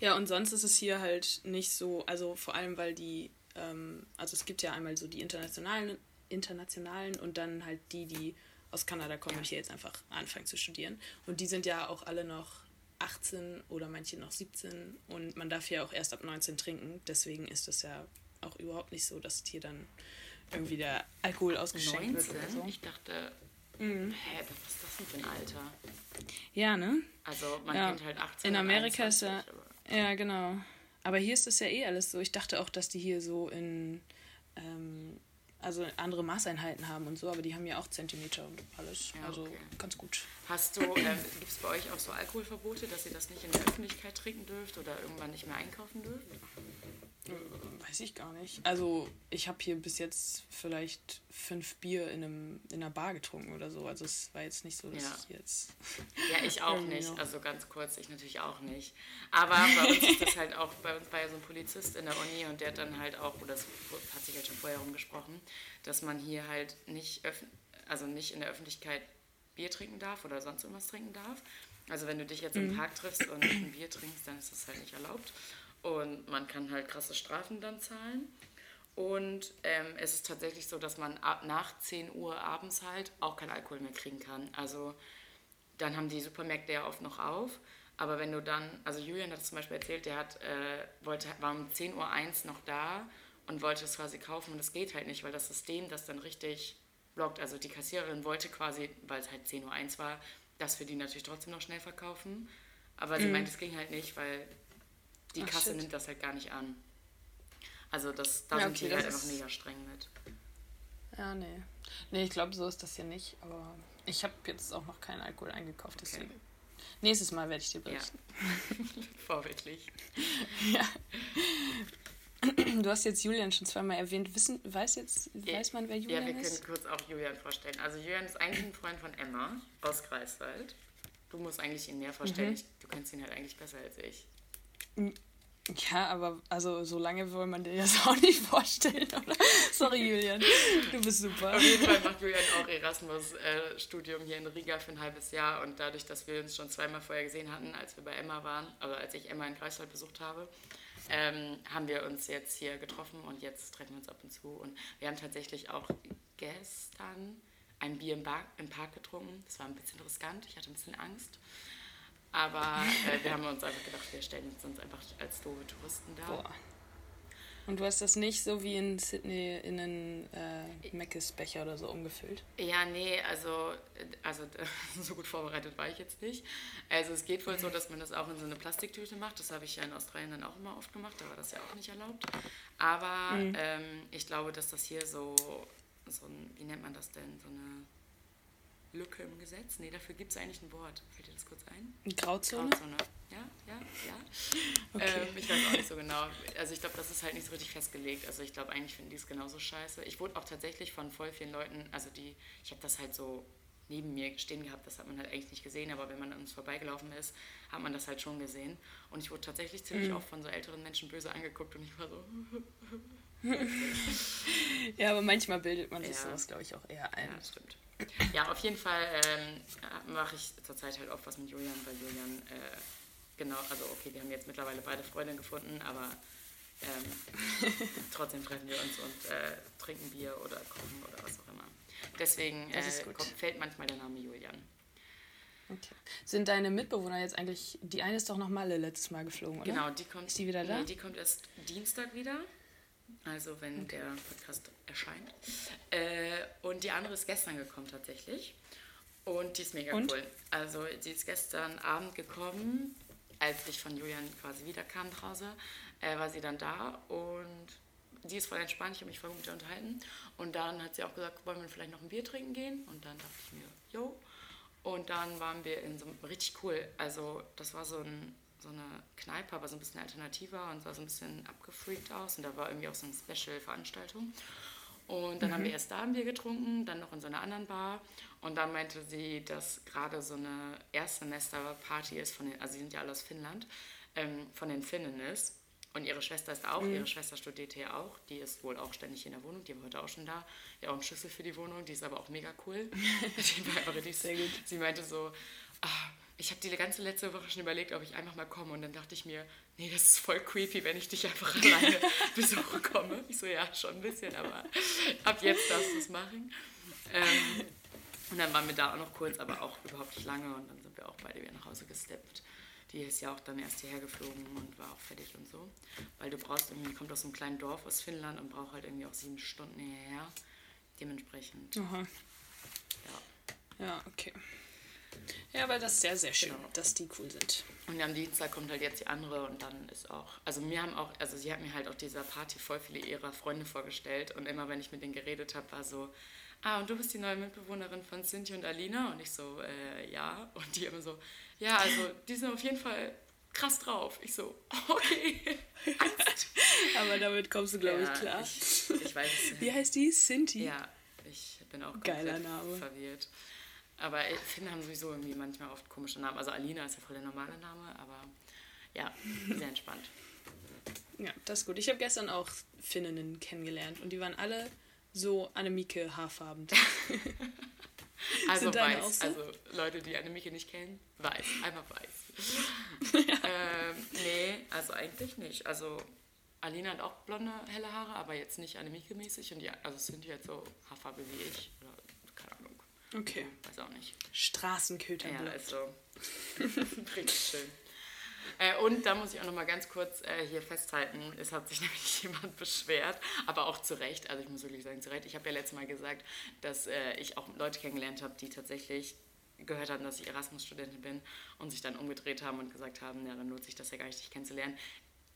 Ja, und sonst ist es hier halt nicht so, also vor allem, weil die, ähm, also es gibt ja einmal so die internationalen, internationalen und dann halt die, die aus Kanada kommen und hier jetzt einfach anfangen zu studieren. Und die sind ja auch alle noch 18 oder manche noch 17 und man darf ja auch erst ab 19 trinken. Deswegen ist das ja auch überhaupt nicht so, dass hier dann irgendwie der Alkohol ausgeschenkt wird 19? oder so. Ich dachte, Mhm. hä, was ist das denn für ein Alter? Ja, ne? Also man Ja. kennt halt 18 In Amerika ist ja, 21, aber- ja genau. Aber hier ist das ja eh alles so. Ich dachte auch, dass die hier so in, ähm, also andere Maßeinheiten haben und so, aber die haben ja auch Zentimeter und alles. Ja, also okay. ganz gut. Hast du, ähm, gibt es bei euch auch so Alkoholverbote, dass ihr das nicht in der Öffentlichkeit trinken dürft oder irgendwann nicht mehr einkaufen dürft? Weiß ich gar nicht. Also ich habe hier bis jetzt vielleicht fünf Bier in, einem, in einer Bar getrunken oder so. Also es war jetzt nicht so, dass Ja. ich jetzt... Ja, ich auch nicht. Also ganz kurz, ich natürlich auch nicht. Aber bei uns ist das halt auch, bei uns war ja so ein Polizist in der Uni und der hat dann halt auch, oder das hat sich halt schon vorher rumgesprochen, dass man hier halt nicht, öff also nicht in der Öffentlichkeit Bier trinken darf oder sonst irgendwas trinken darf. Also wenn du dich jetzt im Park triffst und ein Bier trinkst, dann ist das halt nicht erlaubt. Und man kann halt krasse Strafen dann zahlen. Und ähm, es ist tatsächlich so, dass man ab nach 10 Uhr abends halt auch keinen Alkohol mehr kriegen kann. Also dann haben die Supermärkte ja oft noch auf. Aber wenn du dann, also Julian hat es zum Beispiel erzählt, der hat, äh, wollte, war um 10.01 Uhr noch da und wollte es quasi kaufen und das geht halt nicht, weil das System das dann richtig blockt. Also die Kassiererin wollte quasi, weil es halt 10.01 Uhr war, das für die natürlich trotzdem noch schnell verkaufen. Aber sie meint, es ging halt nicht, weil die Ach, Kasse shit. nimmt das halt gar nicht an. Also das, da Ja, sind okay, die halt einfach ist- mega streng mit. Ja, nee. Nee, ich glaube, so ist das hier nicht. Aber ich habe jetzt auch noch keinen Alkohol eingekauft, deswegen. Nächstes Mal werde ich dir berichten. [laughs] Vorbildlich. [laughs] Ja. Du hast jetzt Julian schon zweimal erwähnt. Wissen, weiß jetzt, weiß man, wer Ja, Julian wir können ist? kurz auch Julian vorstellen. Also Julian ist eigentlich ein Freund von Emma aus Greifswald. Du musst eigentlich ihn mehr vorstellen. Mhm. Du kennst ihn halt eigentlich besser als ich. Ja, aber also so lange will man dir das [laughs] auch nicht vorstellen, oder? Sorry, Julian. Du bist super. Auf jeden Fall macht Julian auch Erasmus-Studium hier in Riga für ein halbes Jahr und dadurch, dass wir uns schon zweimal vorher gesehen hatten, als wir bei Emma waren, also als ich Emma in Greifswald besucht habe, ähm, haben wir uns jetzt hier getroffen und jetzt treffen wir uns ab und zu und wir haben tatsächlich auch gestern ein Bier im, Bar, im Park getrunken. Das war ein bisschen riskant, ich hatte ein bisschen Angst. Aber äh, wir haben uns einfach gedacht, wir stellen uns sonst einfach als doofe Touristen da. Boah. Und du hast das nicht so wie in Sydney in einen äh, Meckes-Becher oder so umgefüllt? Ja, nee, also, also [laughs] so gut vorbereitet war ich jetzt nicht. Also es geht wohl so, dass man das auch in so eine Plastiktüte macht. Das habe ich ja in Australien dann auch immer oft gemacht, da war das ja auch nicht erlaubt. Aber ähm, ich glaube, dass das hier so, so ein, wie nennt man das denn, so eine Lücke im Gesetz? Nee, dafür gibt es eigentlich ein Wort. Fällt dir das kurz ein? Grauzone? Grauzone. Ja, ja, ja. [laughs] Okay. Ähm, ich weiß auch nicht so genau. Also ich glaube, das ist halt nicht so richtig festgelegt. Also ich glaube, eigentlich finden die es genauso scheiße. Ich wurde auch tatsächlich von voll vielen Leuten, also die, ich habe das halt so neben mir stehen gehabt, das hat man halt eigentlich nicht gesehen, aber wenn man an uns vorbeigelaufen ist, hat man das halt schon gesehen. Und ich wurde tatsächlich ziemlich Mhm. oft von so älteren Menschen böse angeguckt und ich war so, [laughs] [laughs] Ja, aber manchmal bildet man sich Ja. sowas, glaube ich, auch eher ein. Ja, das stimmt. Ja, auf jeden Fall ähm, mache ich zurzeit halt oft was mit Julian, weil Julian, äh, genau, also okay, wir haben jetzt mittlerweile beide Freundinnen gefunden, aber ähm, [laughs] trotzdem treffen wir uns und äh, trinken Bier oder kochen oder was auch immer. Deswegen äh, kommt, fällt manchmal der Name Julian. Okay. Sind deine Mitbewohner jetzt eigentlich, die eine ist doch noch Malle letztes Mal geflogen, oder? Genau, die kommt. Ist die wieder da? Nee, die kommt erst Dienstag wieder. Also wenn der Podcast erscheint. Äh, und die andere ist gestern gekommen tatsächlich. Und die ist mega Und? cool. Also die ist gestern Abend gekommen, als ich von Julian quasi wiederkam nach Hause, äh, war sie dann da und die ist voll entspannt, ich habe mich voll gut unterhalten. Und dann hat sie auch gesagt, wollen wir vielleicht noch ein Bier trinken gehen? Und dann dachte ich mir, jo. Und dann waren wir in so einem, richtig cool, also das war so, ein, so eine Kneipe, aber so ein bisschen alternativer und sah so ein bisschen abgefreakt aus. Und da war irgendwie auch so eine Special-Veranstaltung. Und dann haben wir erst da ein Bier getrunken, dann noch in so einer anderen Bar. Und dann meinte sie, dass gerade so eine Erstsemester-Party ist von den, also sie sind ja alle aus Finnland, ähm, von den Finnen ist. Und ihre Schwester ist auch, ihre Schwester studiert hier auch. Die ist wohl auch ständig in der Wohnung, die war heute auch schon da. Die hat auch einen Schlüssel für die Wohnung, die ist aber auch mega cool. [laughs] die war aber richtig, Sehr gut. Sie meinte so, ah, ich habe die ganze letzte Woche schon überlegt, ob ich einfach mal komme. Und dann dachte ich mir, nee, das ist voll creepy, wenn ich dich einfach [laughs] alleine besuchen komme. Ich so, ja, schon ein bisschen, aber ab jetzt darfst du es machen. Ähm, und dann waren wir da auch noch kurz, aber auch überhaupt nicht lange. Und dann sind wir auch beide wieder nach Hause gesteppt. Die ist ja auch dann erst hierher geflogen und war auch fertig und so. Weil du brauchst irgendwie, die kommt aus einem kleinen Dorf aus Finnland und braucht halt irgendwie auch sieben Stunden hierher. Dementsprechend, Aha. ja. Ja, okay. Ja, aber das ist sehr, sehr schön, Genau. dass die cool sind. Und am Dienstag kommt halt jetzt die andere und dann ist auch, also mir haben auch, also sie hat mir halt auf dieser Party voll viele ihrer Freunde vorgestellt und immer wenn ich mit denen geredet habe, war so, ah und du bist die neue Mitbewohnerin von Cynthia und Alina und ich so, äh, ja und die immer so, ja also die sind auf jeden Fall krass drauf. Ich so, okay. [laughs] Aber damit kommst du, glaube ja, ich, klar. Ich, ich weiß es Wie heißt die? Sinti? Ja, ich bin auch Geiler Name. verwirrt. Aber finde, haben sowieso irgendwie manchmal oft komische Namen. Also Alina ist ja voll der normale Name, aber ja, sehr entspannt. Ja, das ist gut. Ich habe gestern auch Finninnen kennengelernt und die waren alle so Annemieke haarfarben. [laughs] Also weiß, so? also Leute, die Annemieke nicht kennen, weiß, einfach weiß. [laughs] ähm, nee, also eigentlich nicht. Also Alina hat auch blonde, helle Haare, aber jetzt nicht Annemieke-mäßig. Und die, also sind die halt so Haarfarbe wie ich. Okay. weiß auch nicht. Straßenköter. Ja, also [laughs] richtig schön. Äh, und da muss ich auch noch mal ganz kurz äh, hier festhalten, es hat sich [laughs] nämlich jemand beschwert, aber auch zu Recht, also ich muss wirklich sagen, zu Recht. Ich habe ja letztes Mal gesagt, dass äh, ich auch Leute kennengelernt habe, die tatsächlich gehört haben, dass ich Erasmus-Studentin bin und sich dann umgedreht haben und gesagt haben, ja, dann lohnt sich das ja gar nicht, dich kennenzulernen.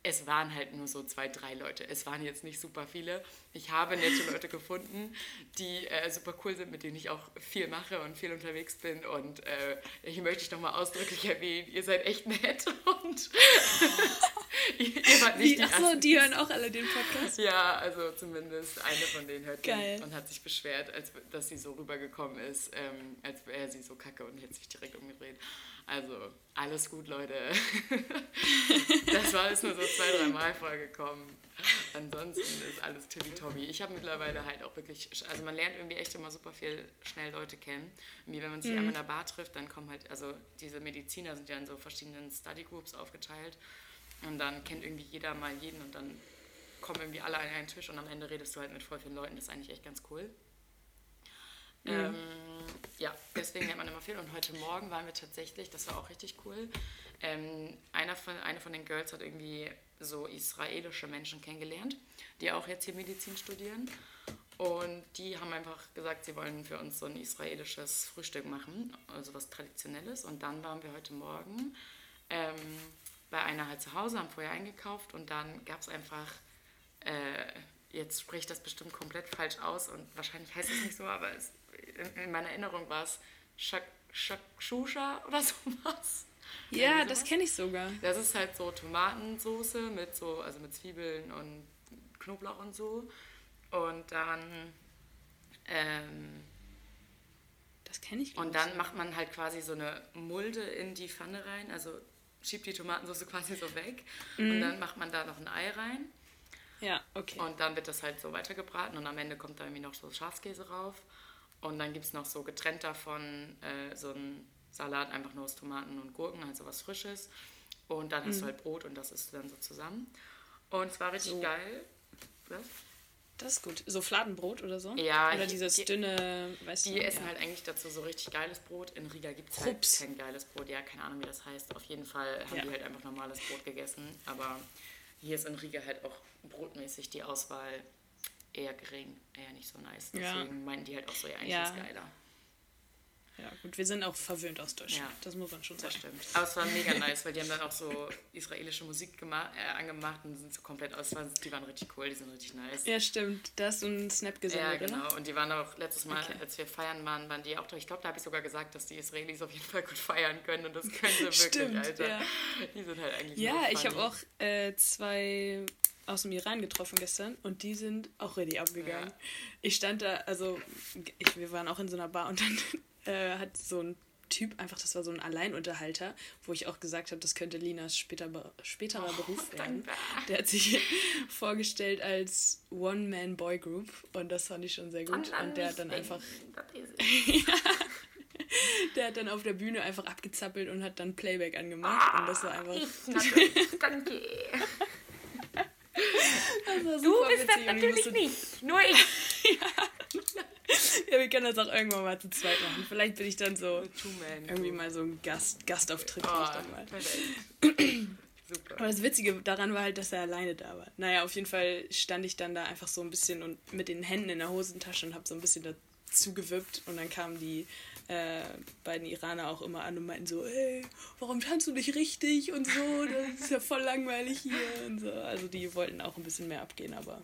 Es waren halt nur so zwei, drei Leute. Es waren jetzt nicht super viele. Ich habe nette Leute gefunden, die äh, super cool sind, mit denen ich auch viel mache und viel unterwegs bin. Und äh, ich möchte ich nochmal ausdrücklich erwähnen, ihr seid echt nett [laughs] und [laughs] ihr, ihr wart nicht Die, die achso, die hören auch alle den Podcast. ja, also zumindest eine von denen hört Geil. den und hat sich beschwert, als dass sie so rübergekommen ist, ähm, als wäre sie so kacke und hätte sich direkt umgedreht. Also alles gut, Leute. [laughs] das war jetzt nur so zwei, drei Mal vorgekommen. Ansonsten ist alles tippitoppi. Ich habe mittlerweile halt auch wirklich, also man lernt irgendwie echt immer super viel schnell Leute kennen. Wie wenn man sich einmal in der Bar trifft, dann kommen halt, also diese Mediziner sind ja in so verschiedenen Study Groups aufgeteilt. Und dann kennt irgendwie jeder mal jeden und dann kommen irgendwie alle an einen Tisch und am Ende redest du halt mit voll vielen Leuten. Das ist eigentlich echt ganz cool. Ähm, ja, deswegen lernt man immer viel. Und heute Morgen waren wir tatsächlich, das war auch richtig cool. Ähm, einer von, eine von den Girls hat irgendwie so israelische Menschen kennengelernt, die auch jetzt hier Medizin studieren. Und die haben einfach gesagt, sie wollen für uns so ein israelisches Frühstück machen, also was Traditionelles. Und dann waren wir heute Morgen ähm, bei einer halt zu Hause, haben vorher eingekauft und dann gab es einfach, äh, jetzt spricht das bestimmt komplett falsch aus und wahrscheinlich heißt es nicht so, aber es, in, in meiner Erinnerung war es Shak, Shakshuka oder [laughs] sowas. Ja, das kenne ich sogar. Das ist halt so Tomatensoße mit so, also mit Zwiebeln und Knoblauch und so. Und dann, ähm, Das kenne ich und dann macht man halt quasi so eine Mulde in die Pfanne rein, also schiebt die Tomatensauce [laughs] quasi so weg. Und dann macht man da noch ein Ei rein. Ja, okay. Und dann wird das halt so weitergebraten und am Ende kommt da irgendwie noch so Schafskäse rauf. Und dann gibt es noch so getrennt davon äh, so einen Salat einfach nur aus Tomaten und Gurken, also was Frisches. Und dann hast du halt Brot und das isst du dann so zusammen. Und es war richtig So. geil. Was? Das ist gut. So Fladenbrot oder so? Ja, Oder die- dieses die- dünne, weißt Die du? essen ja. halt eigentlich dazu so richtig geiles Brot. In Riga gibt es halt kein geiles Brot. Ja, keine Ahnung, wie das heißt. Auf jeden Fall haben Ja. die halt einfach normales Brot gegessen. Aber hier ist in Riga halt auch brotmäßig die Auswahl eher gering, eher nicht so nice. Ja. Deswegen meinten die halt auch so, ja, eigentlich Ja. ist geiler. Ja, gut, wir sind auch verwöhnt aus Deutschland. Ja. Das muss man schon Das sagen. stimmt. Aber es war mega nice, weil die haben dann auch so israelische Musik gema- äh, angemacht und sind so komplett aus. Die waren richtig cool, die sind richtig nice. Ja, stimmt. Da hast du einen Snap Ja, gesendet, genau. oder? Und die waren auch letztes Mal, Okay. als wir feiern waren, waren die auch da. Ich glaube, da habe ich sogar gesagt, dass die Israelis auf jeden Fall gut feiern können und das können sie wirklich, Stimmt, Alter. ja. Die sind halt eigentlich Ja, ich habe auch äh, zwei aus dem Iran getroffen gestern und die sind auch richtig abgegangen. Ja. Ich stand da, also ich, wir waren auch in so einer Bar und dann äh, hat so ein Typ einfach, das war so ein Alleinunterhalter, wo ich auch gesagt habe, das könnte Linas später, späterer Beruf werden. danke. Der hat sich [laughs] vorgestellt als One-Man-Boy-Group und das fand ich schon sehr gut. Und der hat dann einfach [laughs] der hat dann auf der Bühne einfach abgezappelt und hat dann Playback angemacht. Und das war einfach. [laughs] Danke. Das war Du bist das natürlich nicht. Nur ich. Ja, wir können das auch irgendwann mal zu zweit machen. Vielleicht bin ich dann so irgendwie mal so ein Gast, Gastauftritt. Oh. Super. Aber das Witzige daran war halt, dass er alleine da war. Naja, auf jeden Fall stand ich dann da einfach so ein bisschen und mit den Händen in der Hosentasche und habe so ein bisschen dazu gewippt. Und dann kamen die äh, beiden Iraner auch immer an und meinten so, ey, warum tanzt du nicht richtig und so? Das ist ja voll langweilig hier und so. Also die wollten auch ein bisschen mehr abgehen, aber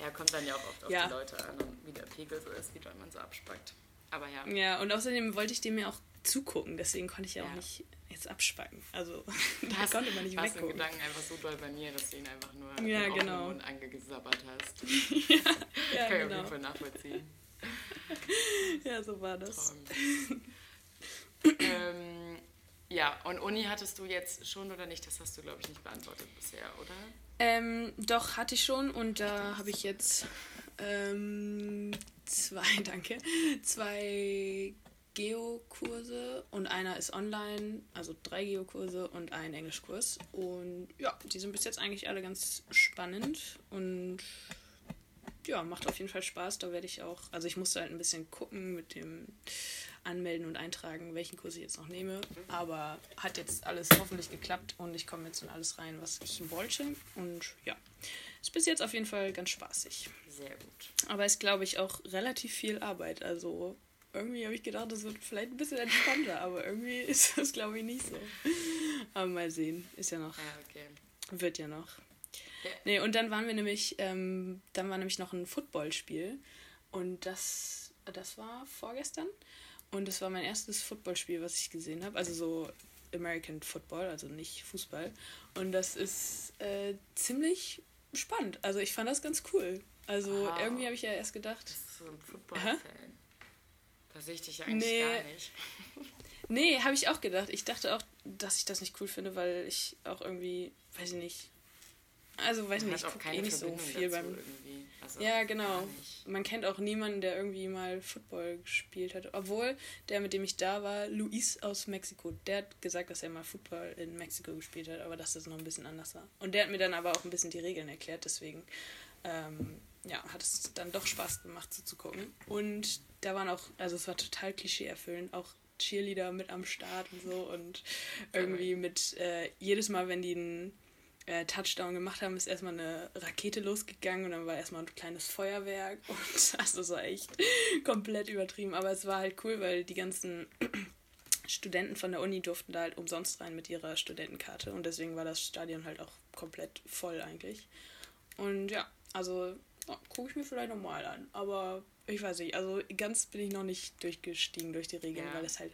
Ja, kommt dann ja auch oft auf Ja. die Leute an und wie der Pegel so ist, wie doll man so abspackt. Aber ja. Ja, und außerdem wollte ich dem ja auch zugucken, deswegen konnte ich ja, auch Ja. nicht jetzt abspacken. Also, [laughs] da hast, konnte man nicht hast weggucken. Gedanken einfach so doll bei mir, dass du ihn einfach nur Ja, den genau. Mund angesabbert hast. [laughs] Ja, [laughs] Kann ich auf genau. jeden Fall nachvollziehen. Ja, so war das. ähm, ja, und Uni hattest du jetzt schon oder nicht? Das hast du, glaube ich, nicht beantwortet bisher, oder? Ähm, doch, hatte ich schon und da habe ich jetzt ähm, zwei, [laughs] danke, zwei Geokurse und einer ist online, also drei Geokurse und ein Englischkurs. Und ja, die sind bis jetzt eigentlich alle ganz spannend und ja, macht auf jeden Fall Spaß. Da werde ich auch, also ich musste halt ein bisschen gucken mit dem Anmelden und Eintragen, welchen Kurs ich jetzt noch nehme. Aber hat jetzt alles hoffentlich geklappt und ich komme jetzt in alles rein, was ich wollte. Und ja, ist bis jetzt auf jeden Fall ganz spaßig. Sehr gut. Aber ist, glaube ich, auch relativ viel Arbeit. Also irgendwie habe ich gedacht, das wird vielleicht ein bisschen entspannter, aber irgendwie [laughs] ist das, glaube ich, nicht so. Aber mal sehen. Ist ja noch, Ja, okay. wird ja noch. Nee, und dann waren wir nämlich, ähm, dann war nämlich noch ein Footballspiel. Und das, das war vorgestern. Und das war mein erstes Footballspiel, was ich gesehen habe. Also so American Football, also nicht Fußball. Und das ist äh, ziemlich spannend. Also ich fand das ganz cool. Also Wow. irgendwie habe ich ja erst gedacht, Das ist so ein Football-Fan. Da sehe ich dich eigentlich Nee. gar nicht. [laughs] Nee, habe ich auch gedacht. Ich dachte auch, dass ich das nicht cool finde, weil ich auch irgendwie, weiß ich nicht. Also, weiß Man nicht, ich gucke eh nicht so viel beim. irgendwie. Also Ja, genau. Man kennt auch niemanden, der irgendwie mal Football gespielt hat. Obwohl der, mit dem ich da war, Luis aus Mexiko, der hat gesagt, dass er mal Football in Mexiko gespielt hat, aber dass das noch ein bisschen anders war. Und der hat mir dann aber auch ein bisschen die Regeln erklärt, deswegen ähm, ja, hat es dann doch Spaß gemacht so zu gucken. Und da waren auch, also es war total klischeeerfüllend, auch Cheerleader mit am Start und so und irgendwie mit äh, jedes Mal, wenn die einen äh, Touchdown gemacht haben, ist erstmal eine Rakete losgegangen und dann war erstmal ein kleines Feuerwerk [laughs] und also das war echt komplett übertrieben. Aber es war halt cool, weil die ganzen [clears throat] Studenten von der Uni durften da halt umsonst rein mit ihrer Studentenkarte und deswegen war das Stadion halt auch komplett voll eigentlich. Und ja, also ja, gucke ich mir vielleicht nochmal an. Aber ich weiß nicht, also ganz bin ich noch nicht durchgestiegen durch die Regeln, Ja. weil es halt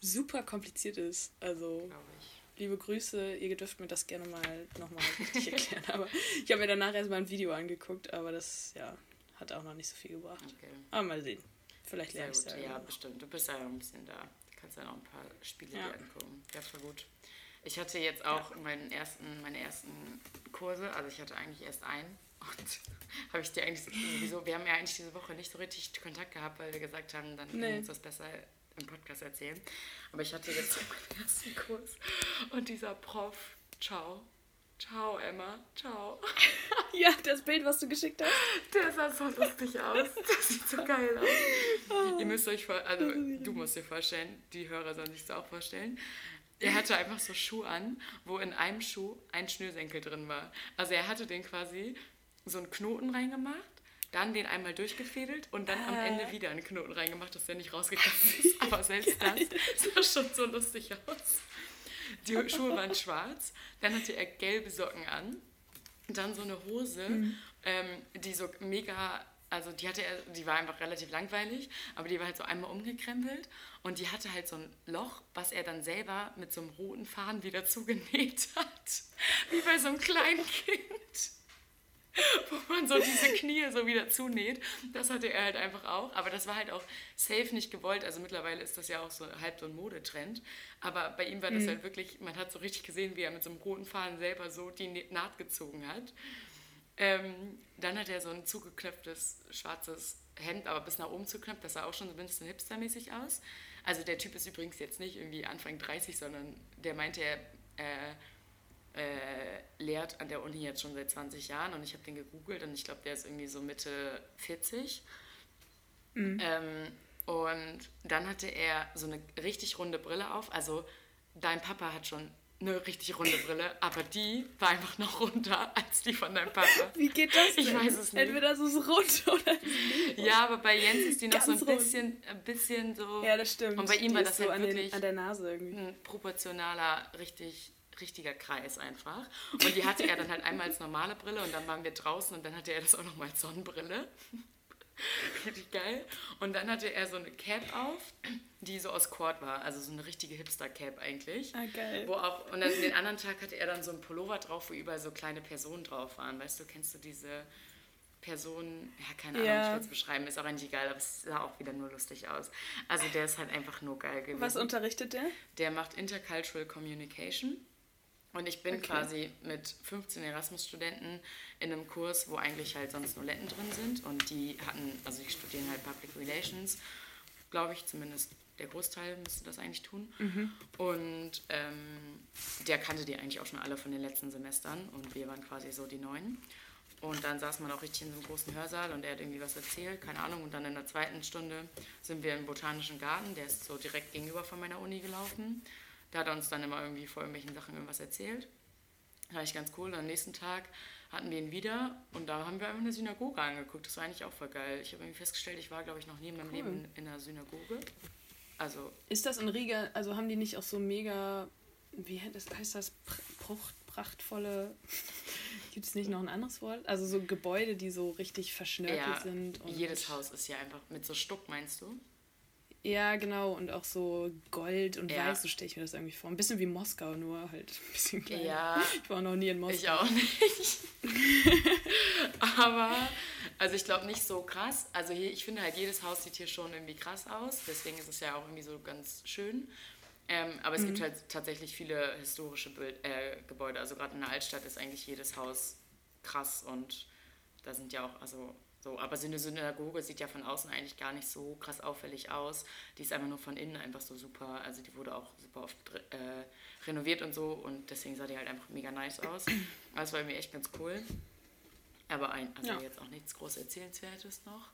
super kompliziert ist. Also Glaube ich. Liebe Grüße, ihr dürft mir das gerne mal nochmal richtig [laughs] erklären. Aber ich habe mir danach erstmal ein Video angeguckt, aber das ja, hat auch noch nicht so viel gebracht. Okay. Aber mal sehen. Vielleicht lerne ich es ja. Ja, bestimmt. Du bist ja noch ein bisschen da. Du kannst ja noch ein paar Spiele Ja. dir angucken. Ja, voll gut. Ich hatte jetzt auch meinen ersten, meine ersten Kurse, also ich hatte eigentlich erst einen und [laughs] habe ich dir eigentlich wieso, wir haben ja eigentlich diese Woche nicht so richtig Kontakt gehabt, weil wir gesagt haben, dann Nee. uns das besser im Podcast erzählen. Aber ich hatte jetzt [laughs] meinen ersten Kurs und dieser Prof, ciao, ciao Emma, ciao. [laughs] Ja, das Bild, was du geschickt hast. Der sah so lustig aus. Das sieht so geil aus. Ihr müsst euch vor, also du musst dir vorstellen, die Hörer sollen sich das auch vorstellen. Er hatte einfach so Schuh an, wo in einem Schuh ein Schnürsenkel drin war. Also er hatte den quasi so einen Knoten reingemacht, dann den einmal durchgefädelt und dann am Ah. Ende wieder einen Knoten reingemacht, dass der nicht rausgegangen ist. [laughs] Aber selbst das sah schon so lustig aus. Die Schuhe waren schwarz, dann hatte er gelbe Socken an, dann so eine Hose, ähm, die so mega, also die hatte er, die war einfach relativ langweilig, aber die war halt so einmal umgekrempelt und die hatte halt so ein Loch, was er dann selber mit so einem roten Faden wieder [laughs] zugenäht hat, wie bei so einem kleinen Kind. [laughs] Wo man so diese Knie so wieder zunäht. Das hatte er halt einfach auch. Aber das war halt auch safe nicht gewollt. Also mittlerweile ist das ja auch so halb so ein Modetrend. Aber bei ihm war das halt wirklich, man hat so richtig gesehen, wie er mit so einem roten Faden selber so die Naht gezogen hat. Ähm, dann hat er so ein zugeknöpftes schwarzes Hemd, aber bis nach oben zugeknöpft. Das sah auch schon so ein bisschen hipstermäßig aus. Also der Typ ist übrigens jetzt nicht irgendwie Anfang 30, sondern der meinte, er äh, äh, lehrt an der Uni jetzt schon seit 20 Jahren und ich habe den gegoogelt und ich glaube, der ist irgendwie so Mitte 40. Ähm, und dann hatte er so eine richtig runde Brille auf. Also dein Papa hat schon eine richtig runde Brille, aber die war einfach noch runder als die von deinem Papa. [laughs] Wie geht das Ich denn? weiß es nicht. Entweder ist es rund oder Ja, aber bei Jens ist die noch so ein Ganz rund. bisschen, ein bisschen so Ja, das stimmt. Und bei ihm Die war das so halt an, wirklich den, an der Nase irgendwie. ein proportionaler, richtig, richtiger Kreis einfach. Und die hatte er dann halt einmal als normale Brille und dann waren wir draußen und dann hatte er das auch nochmal als Sonnenbrille. [laughs] Richtig geil. Und dann hatte er so eine Cap auf, die so aus Cord war, also so eine richtige Hipster-Cap eigentlich. Ah, geil. Wo auch, und dann den anderen Tag hatte er dann so einen Pullover drauf, wo überall so kleine Personen drauf waren. Weißt du, kennst du diese Personen? Ja, keine Ahnung, Ja. ich will es beschreiben, ist auch eigentlich egal, aber es sah auch wieder nur lustig aus. Also der ist halt einfach nur geil gewesen. Was unterrichtet der? Der macht Intercultural Communication. Und ich bin Okay. quasi mit 15 Erasmus-Studenten in einem Kurs, wo eigentlich halt sonst nur Letten drin sind. Und die hatten, also die studieren halt Public Relations, glaube ich, zumindest der Großteil müsste das eigentlich tun. Und ähm, der kannte die eigentlich auch schon alle von den letzten Semestern. Und wir waren quasi so die Neuen. Und dann saß man auch richtig in so einem großen Hörsaal und er hat irgendwie was erzählt, keine Ahnung. Und dann in der zweiten Stunde sind wir im Botanischen Garten, der ist so direkt gegenüber von meiner Uni gelaufen. Da hat uns dann immer irgendwie vor irgendwelchen Sachen irgendwas erzählt. Das war echt ganz cool. Und am nächsten Tag hatten wir ihn wieder und da haben wir einfach eine Synagoge angeguckt. Das war eigentlich auch voll geil. Ich habe irgendwie festgestellt, ich war, glaube ich, noch nie in meinem Cool. Leben in einer Synagoge. Also, Ist das in Riga, also haben die nicht auch so mega, wie heißt das, heißt das Pr- Brucht, prachtvolle. [laughs] Gibt es nicht noch ein anderes Wort? Also so Gebäude, die so richtig verschnörkelt Ja, sind. Und jedes Haus ist ja einfach mit so Stuck, meinst du? Ja, genau. Und auch so Gold und Ja. Weiß, so stelle ich mir das irgendwie vor. Ein bisschen wie Moskau, nur halt ein bisschen kleiner. Ja. Ich war noch nie in Moskau. Ich auch nicht. [laughs] Aber, also ich glaube nicht so krass. Also hier, ich finde halt, jedes Haus sieht hier schon irgendwie krass aus. Deswegen ist es ja auch irgendwie so ganz schön. Ähm, aber es gibt halt tatsächlich viele historische Bild, äh, Gebäude. Also gerade in der Altstadt ist eigentlich jedes Haus krass und da sind ja auch, also so, aber so eine Synagoge sieht ja von außen eigentlich gar nicht so krass auffällig aus. Die ist einfach nur von innen einfach so super, also die wurde auch super oft äh, renoviert und so und deswegen sah die halt einfach mega nice aus. Aber es war irgendwie echt ganz cool. Aber ein, also Ja. jetzt auch nichts groß Erzählenswertes noch.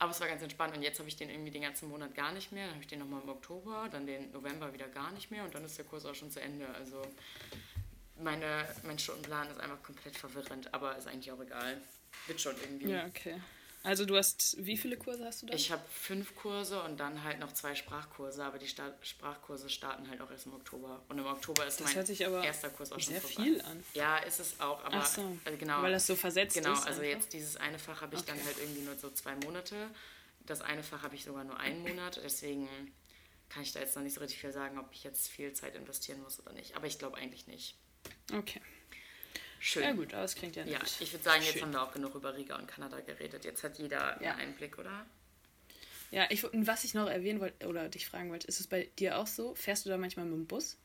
Aber es war ganz entspannt und jetzt habe ich den irgendwie den ganzen Monat gar nicht mehr. Dann habe ich den nochmal im Oktober, dann den November wieder gar nicht mehr und dann ist der Kurs auch schon zu Ende. Also meine, mein Stundenplan ist einfach komplett verwirrend, aber ist eigentlich auch egal. Wird schon irgendwie. Ja, okay. Also du hast, wie viele Kurse hast du da? Ich habe fünf Kurse und dann halt noch zwei Sprachkurse, aber die Sta Sprachkurse starten halt auch erst im Oktober. Und im Oktober ist Das mein hört sich aber erster Kurs auch schon sehr vorbei. viel an. Ja, ist es auch, aber Ach so, also genau, weil das so versetzt genau, ist also einfach? jetzt dieses eine Fach habe ich dann Okay. halt irgendwie nur so zwei Monate. Das eine Fach habe ich sogar nur einen Monat, deswegen kann ich da jetzt noch nicht so richtig viel sagen, ob ich jetzt viel Zeit investieren muss oder nicht. Aber ich glaube eigentlich nicht. Okay. Schön. Ja gut, aber es klingt ja nett. Ja, ich würde sagen, jetzt Schön. haben wir auch genug über Riga und Kanada geredet. Jetzt hat jeder Ja. einen Einblick, oder? Ja, ich, was ich noch erwähnen wollte, oder dich fragen wollte, ist es bei dir auch so? Fährst du da manchmal mit dem Bus?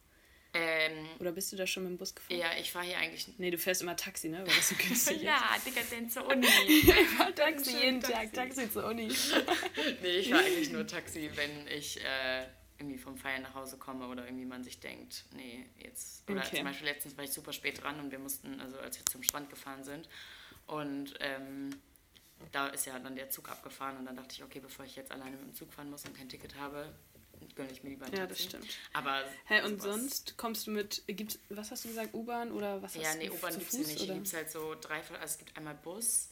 Ähm, Oder bist du da schon mit dem Bus gefahren? ja, ich fahre hier eigentlich Nee, du fährst immer Taxi, ne? Weil das so [laughs] günstig Ja, Digga, denn zur Uni. [laughs] ist. Taxi, jeden Taxi. Tag, Taxi zur Uni. [laughs] nee, ich fahre eigentlich nur Taxi, wenn ich äh, irgendwie vom Feiern nach Hause komme oder irgendwie man sich denkt, nee, jetzt. Oder Okay. zum Beispiel letztens war ich super spät dran und wir mussten, also als wir zum Strand gefahren sind und ähm, da ist ja dann der Zug abgefahren und dann dachte ich, okay, bevor ich jetzt alleine mit dem Zug fahren muss und kein Ticket habe, gönne ich mir lieber ein Ja, Taxi. das stimmt. Aber Hä, und sowas- sonst kommst du mit, gibt's, was hast du gesagt, U-Bahn oder was Ja, hast nee, du U-Bahn zu gibt es nicht. Gibt halt so drei, also es gibt einmal Bus,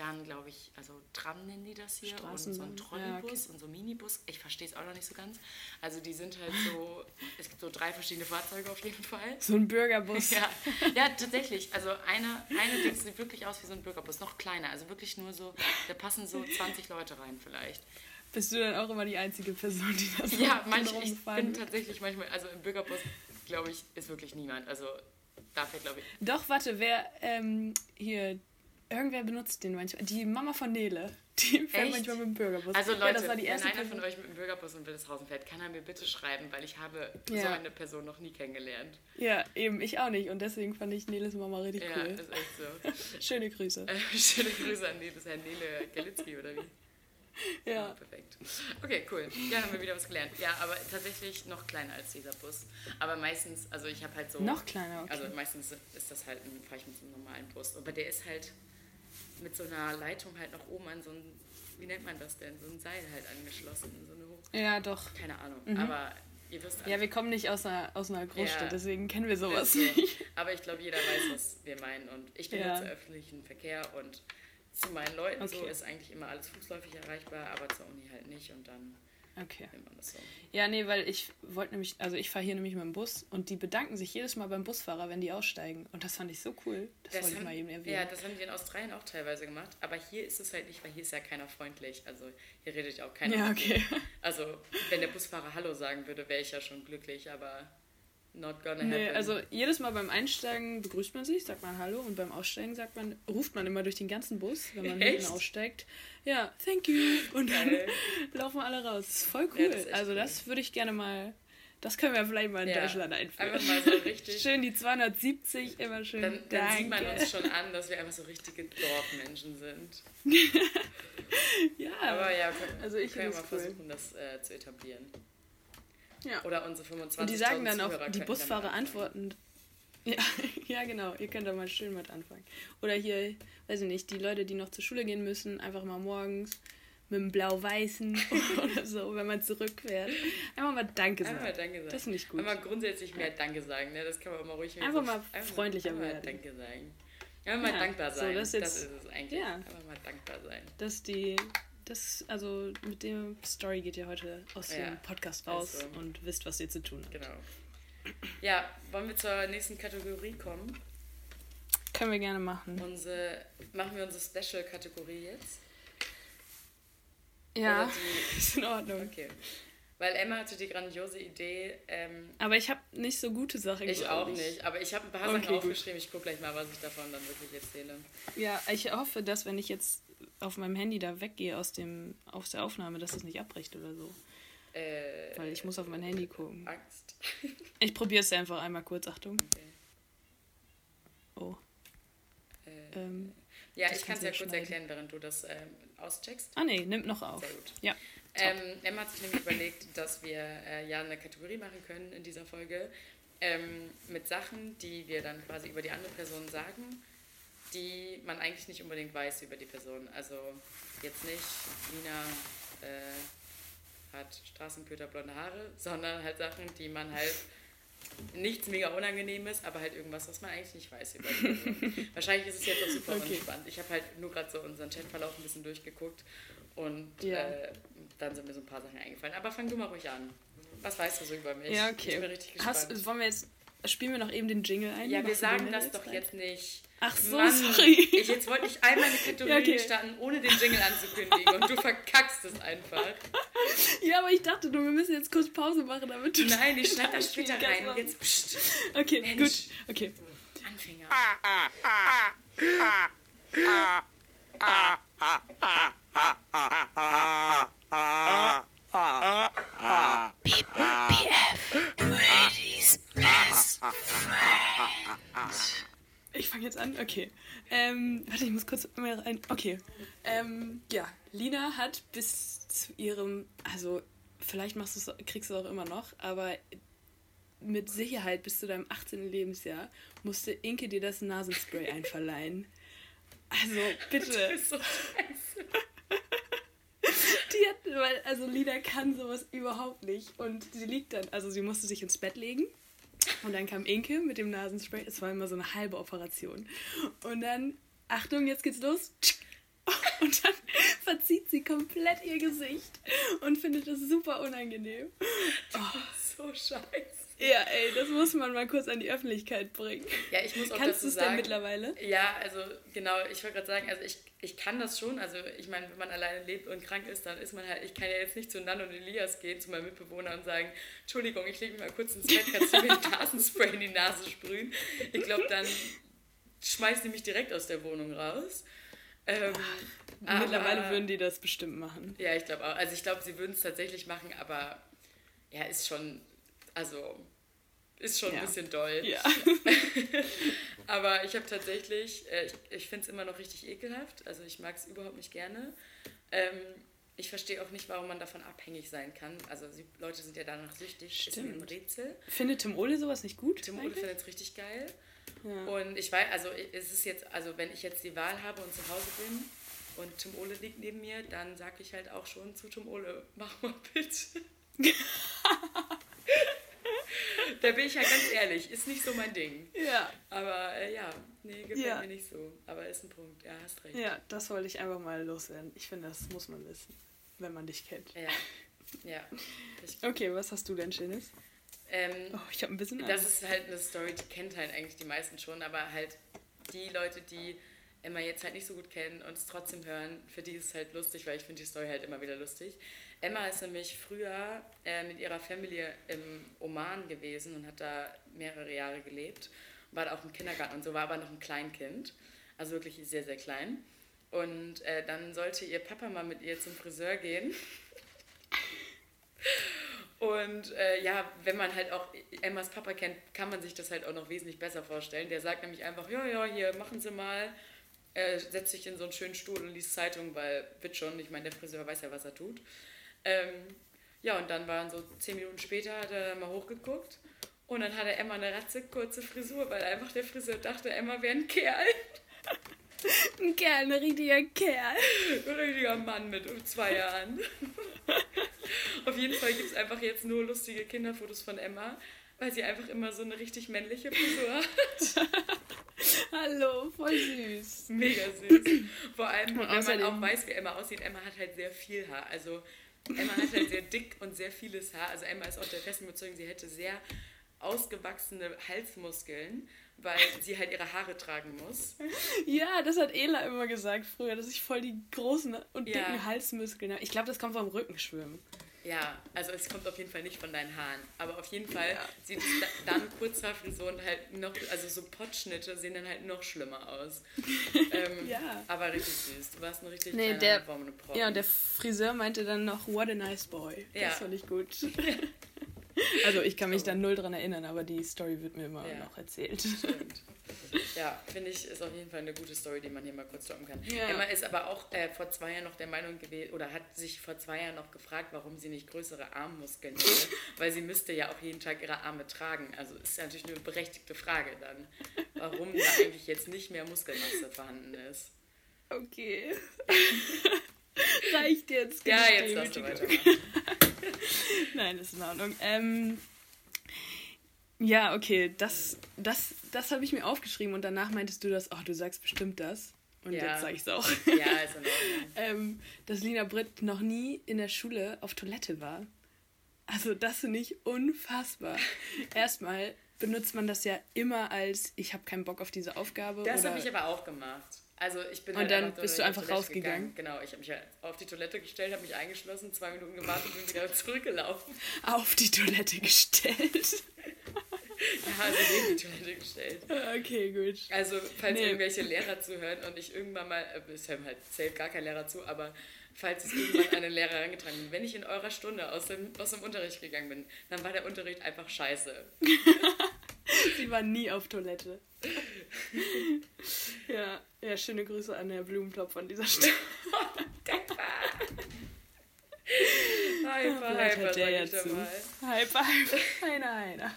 dann glaube ich, also Tram nennen die das hier und so ein Straßenbahn. Ja, Trolleybus und so Minibus. Ich verstehe es auch noch nicht so ganz. Also die sind halt so, [laughs] es gibt so drei verschiedene Fahrzeuge auf jeden Fall. So ein Bürgerbus. [laughs] Ja, ja, tatsächlich. Also eine, eine Ding sieht wirklich aus wie so ein Bürgerbus, noch kleiner. Also wirklich nur so, da passen so 20 Leute rein vielleicht. Bist du dann auch immer die einzige Person, die das Ja, manchmal, ich bin tatsächlich manchmal, also im Bürgerbus, glaube ich, ist wirklich niemand. Also da fährt, glaube ich, Doch, warte, wer ähm, hier, irgendwer benutzt den manchmal. Die Mama von Nele, die fährt Echt? manchmal mit dem Bürgerbus. Also Leute, ja, das war die erste wenn einer Person. von euch mit dem Bürgerbus in Wildeshausen fährt, kann er mir bitte schreiben, weil ich habe so Ja. eine Person noch nie kennengelernt. Ja, eben, ich auch nicht. Und deswegen fand ich Neles Mama richtig Ja, cool. ist echt so. [laughs] Schöne Grüße. Äh, schöne Grüße an das Herr Nele Galitzki, oder wie? Ja. Perfekt. Okay, cool. Ja, haben wir wieder was gelernt. Ja, aber tatsächlich noch kleiner als dieser Bus. Aber meistens, also ich habe halt so... Noch kleiner, okay. Also meistens ist das halt, fahre ich mit so einem normalen Bus. Aber der ist halt mit so einer Leitung halt nach oben an so ein, wie nennt man das denn? So ein Seil halt angeschlossen. So eine Hoch... ja, doch. Keine Ahnung. Aber ihr wisst Mhm. Ja, wir kommen nicht aus einer, aus einer Großstadt, Ja. deswegen kennen wir sowas so. nicht. Aber ich glaube, jeder weiß, was wir meinen. Und ich Ja. benutze öffentlichen Verkehr und zu meinen Leuten so Okay. ist eigentlich immer alles fußläufig erreichbar, aber zur Uni halt nicht und dann Okay. das so. Ja, nee, weil ich wollte nämlich, also ich fahre hier nämlich mit dem Bus und die bedanken sich jedes Mal beim Busfahrer, wenn die aussteigen. Und das fand ich so cool. Das, wollte ich haben, mal eben erwähnen. Ja, das haben die in Australien auch teilweise gemacht, aber hier ist es halt nicht, weil hier ist ja keiner freundlich. Also hier redet ja auch keiner. Ja, mit okay. Also wenn der Busfahrer Hallo sagen würde, wäre ich ja schon glücklich, aber not gonna happen. Nee, also jedes Mal beim Einsteigen begrüßt man sich, sagt man Hallo und beim Aussteigen sagt man, ruft man immer durch den ganzen Bus, wenn man hinten aussteigt. Ja, thank you. Und dann Geil. [laughs] laufen alle raus. Das ist voll Ja, cool. das ist also das würde ich gerne mal, das können wir vielleicht mal in Ja, Deutschland einführen. einfach mal so richtig- [laughs] Schön die 270, immer schön. dann, dann Danke. sieht man uns schon an, dass wir einfach so richtige Dorfmenschen sind. [laughs] ja, Aber ja, können, Also ich können wir mal cool. versuchen, das äh, zu etablieren. Ja. Oder unsere 25 Und die sagen dann auch, Zuhörer die könnten Busfahrer antworten. Ja, [laughs] ja, genau. Ihr könnt da mal schön mit anfangen. Oder hier, weiß ich nicht, die Leute, die noch zur Schule gehen müssen, einfach mal morgens mit dem Blau-Weißen [laughs] oder so, wenn man zurückfährt. Einfach mal Danke sagen. Einfach mal Danke sagen. Das finde ich gut. Einfach grundsätzlich mehr Danke sagen, ne? Das kann man auch mal ruhig Einfach mal freundlicher einfach mal werden. Danke sagen. Einfach mal Ja, dankbar so, sein. das das, jetzt- ist es eigentlich. ja. Einfach mal dankbar sein. dass die, das, also mit dem Story geht ihr heute aus Ja, dem Podcast raus ist so. und wisst, was ihr zu tun habt. Genau. Ja, wollen wir zur nächsten Kategorie kommen? Können wir gerne machen. Unsere, machen wir unsere Special-Kategorie jetzt? Ja, die- [laughs] ist in Ordnung. Okay. Weil Emma hatte die grandiose Idee, ähm, Aber ich habe nicht so gute Sachen. ich auch nicht, aber ich habe ein paar Okay, Sachen gut. aufgeschrieben. Ich gucke gleich mal, was ich davon dann wirklich erzähle. Ja, ich hoffe, dass wenn ich jetzt auf meinem Handy da weggehe aus, dem, aus der Aufnahme, dass es nicht abbricht oder so. Äh, Weil ich muss auf mein Handy gucken. Angst. [laughs] Ich probiere es einfach einmal kurz. Achtung. Okay. Oh. Äh, Ähm. ja, ich kann es ja kurz erklären, während du das ähm, auscheckst. Ah nee, nimmt noch auf. Sehr gut. Ja. Ähm, Emma hat sich nämlich überlegt, dass wir äh, ja eine Kategorie machen können in dieser Folge ähm, mit Sachen, die wir dann quasi über die andere Person sagen, die man eigentlich nicht unbedingt weiß über die Person. Also jetzt nicht, Nina äh, hat Straßenköter blonde Haare, sondern halt Sachen, die man halt nichts mega unangenehmes, aber halt irgendwas, was man eigentlich nicht weiß über die Person. [laughs] Wahrscheinlich ist es jetzt auch super Okay. unspannend. Ich habe halt nur gerade so unseren Chatverlauf ein bisschen durchgeguckt und Ja. äh, dann sind mir so ein paar Sachen eingefallen. Aber fang du mal ruhig an. Was weißt du so über mich? Ja, Ich bin okay. richtig gespannt. Hast, wollen wir jetzt. Spielen wir noch eben den Jingle ein? ja, wir sagen das doch rein? jetzt nicht. Ach so, Mann, sorry. Ich, jetzt wollte ich einmal eine Kategorie Ja, okay. starten, ohne den Jingle anzukündigen und du verkackst es einfach. Ja, aber ich dachte nur, wir müssen jetzt kurz Pause machen, damit du. Nein, ich schneide das später rein. laut. Jetzt pst, Okay, Mensch. gut. Okay. Anfänger. Ich fange jetzt an. Okay. Ähm, warte, ich muss kurz mal rein. Okay. Ähm, ja, Lina hat bis zu ihrem, also vielleicht machst kriegst du es auch immer noch, aber mit Sicherheit bis zu deinem 18. Lebensjahr musste Inke dir das Nasenspray [laughs] einverleihen. Also bitte. Das ist so scheiße. Hat, weil, also Lina kann sowas überhaupt nicht. Und sie liegt dann, also sie musste sich ins Bett legen. Und dann kam Inke mit dem Nasenspray. Es war immer so eine halbe Operation. Und dann, Achtung, jetzt geht's los. [laughs] Und dann verzieht sie komplett ihr Gesicht und findet es super unangenehm. So scheiße. Ja, ey, das muss man mal kurz an die Öffentlichkeit bringen. Ja, ich muss auch Kannst du es denn mittlerweile? Ja, also genau, ich wollte gerade sagen, also ich, ich kann das schon. Also ich meine, wenn man alleine lebt und krank ist, dann ist man halt, ich kann ja jetzt nicht zu Nan und Elias gehen, zu meinem Mitbewohner und sagen, Entschuldigung, ich lege mich mal kurz ins Bett, kannst du mir ein Nasenspray in die Nase sprühen? Ich glaube, dann schmeißt die mich direkt aus der Wohnung raus. Ähm, Mittlerweile aber- würden die das bestimmt machen. Ja, ich glaube auch. Also ich glaube, sie würden es tatsächlich machen, aber ja, ist schon, also ist schon Ja. ein bisschen doll. Ja. [laughs] Aber ich habe tatsächlich, äh, ich, ich finde es immer noch richtig ekelhaft. Also ich mag es überhaupt nicht gerne. Ähm, ich verstehe auch nicht, warum man davon abhängig sein kann. Also Leute sind ja danach süchtig. Ist mir ein Stimmt. Rätsel. Findet Tim Ole sowas nicht gut? Tim Ole findet es richtig geil. Ja. Und ich weiß, also es ist jetzt, also wenn ich jetzt die Wahl habe und zu Hause bin und Tim Ole liegt neben mir, dann sage ich halt auch schon zu Tim Ole, mach mal bitte. [laughs] da bin ich ja ganz ehrlich, ist nicht so mein Ding. ja. Aber äh, ja, nee, gefällt Ja. mir nicht so. Aber ist ein Punkt, ja, hast recht. Ja, das wollte ich einfach mal loswerden. Ich finde, das muss man wissen, wenn man dich kennt. Ja, ja. Okay, was hast du denn Schönes? ähm, Oh, ich habe ein bisschen Das Angst. ist halt eine Story, die kennt halt eigentlich die meisten schon, aber halt die Leute, die Emma jetzt halt nicht so gut kennen und es trotzdem hören, für die ist es halt lustig, weil ich finde die Story halt immer wieder lustig. Emma ist nämlich früher äh, mit ihrer Familie im Oman gewesen und hat da mehrere Jahre gelebt, war da auch im Kindergarten und so, war aber noch ein Kleinkind, also wirklich sehr, sehr klein. Und äh, dann sollte ihr Papa mal mit ihr zum Friseur gehen. [laughs] Und äh, ja, wenn man halt auch Emmas Papa kennt, kann man sich das halt auch noch wesentlich besser vorstellen. Der sagt nämlich einfach, ja, ja, hier, machen Sie mal, äh, setzt sich in so einen schönen Stuhl und liest Zeitung, weil wird schon, ich meine, der Friseur weiß ja, was er tut. Ähm, ja, und dann waren so zehn Minuten später, hat er mal hochgeguckt und dann hatte Emma eine ratze kurze Frisur, weil einfach der Friseur dachte, Emma wäre ein Kerl. [laughs] Ein Kerl, ein richtiger Kerl. [laughs] Ein richtiger Mann mit zwei Jahren. [laughs] Auf jeden Fall gibt es einfach jetzt nur lustige Kinderfotos von Emma, weil sie einfach immer so eine richtig männliche Frisur hat. Hallo, voll süß. Mega süß. Vor allem, wenn man auch weiß, wie Emma aussieht. Emma hat halt sehr viel Haar. Also Emma hat halt sehr dick und sehr vieles Haar. Also Emma ist auch der festen Überzeugung, sie hätte sehr ausgewachsene Halsmuskeln, weil sie halt ihre Haare tragen muss. Ja, das hat Ela immer gesagt früher, dass ich voll die großen und Ja. dicken Halsmuskeln habe. Ich glaube, das kommt vom Rückenschwimmen. Ja, also es kommt auf jeden Fall nicht von deinen Haaren. Aber auf jeden Fall Ja. sieht es da- dann Kurzhaarfrisuren halt noch, also so Pottschnitte sehen dann halt noch schlimmer aus. [laughs] ähm, Ja. Aber richtig süß. Du warst ein richtig Nee, kleiner der-. Ja, und der Friseur meinte dann noch, what a nice boy. Ja. Das fand ich gut. [laughs] [laughs] also ich kann mich da null dran erinnern, aber die Story wird mir immer Ja. noch erzählt. Stimmt. [laughs] Ja, finde ich, ist auf jeden Fall eine gute Story, die man hier mal kurz droppen kann. Ja. Emma ist aber auch äh, vor zwei Jahren noch der Meinung gewesen, oder hat sich vor zwei Jahren noch gefragt, warum sie nicht größere Armmuskeln hätte, [laughs] weil sie müsste ja auch jeden Tag ihre Arme tragen. Also ist ja natürlich eine berechtigte Frage dann, warum da eigentlich jetzt nicht mehr Muskelmasse vorhanden ist. Okay. [laughs] Reicht jetzt. Ja, jetzt darfst du weitermachen. [laughs] Nein, ist in Ordnung. Ähm, ja, okay, das, das, das habe ich mir aufgeschrieben und danach meintest du das, oh, du sagst bestimmt das. Und Ja. jetzt sage ich es auch. Ja, ist in Ordnung. [laughs] ähm, dass Lina Britt noch nie in der Schule auf Toilette war. Also das finde ich unfassbar. [laughs] Erstmal benutzt man das ja immer als, ich habe keinen Bock auf diese Aufgabe. Das habe ich aber auch gemacht. Also ich bin Und halt dann bist du einfach rausgegangen? gegangen. Genau, ich habe mich halt auf die Toilette gestellt, habe mich eingeschlossen, zwei Minuten gewartet und bin wieder zurückgelaufen. auf die Toilette gestellt. [laughs] Ja, also neben die Toilette gestellt. okay, gut. Also, falls Nee. irgendwelche Lehrer zuhören und ich irgendwann mal, äh, es hören halt zählt gar kein Lehrer zu, aber falls es irgendwann [laughs] einen Lehrer herangetragen wird, wenn ich in eurer Stunde aus dem, aus dem Unterricht gegangen bin, dann war der Unterricht einfach scheiße. [laughs] [laughs] Sie war nie auf Toilette. [laughs] ja, ja, schöne Grüße an Herr Blumentopf an dieser Stelle. [laughs] Hyper, hyper, der ja zu. Hyper, hyper, einer, einer.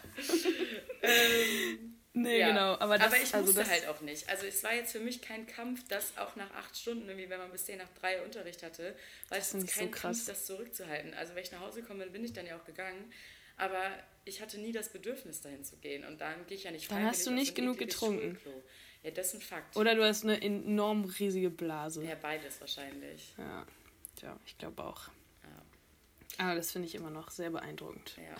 nee, Ja. genau. Aber, das, ich also musste das, halt auch nicht. Also es war jetzt für mich kein Kampf, das auch nach acht Stunden, irgendwie wenn man bis zehn nach drei Unterricht hatte, war es kein so Kampf, krass. das zurückzuhalten. Also wenn ich nach Hause bin, bin ich dann ja auch gegangen. Aber ich hatte nie das Bedürfnis, dahin zu gehen. Und dann gehe ich ja nicht Dann hast du nicht genug getrunken. Schulklo. Ja, das ist ein Fakt. Oder du hast eine enorm riesige Blase. Ja, beides wahrscheinlich. Ja, tja, ich glaube auch. Ja. Aber das finde ich immer noch sehr beeindruckend. ja.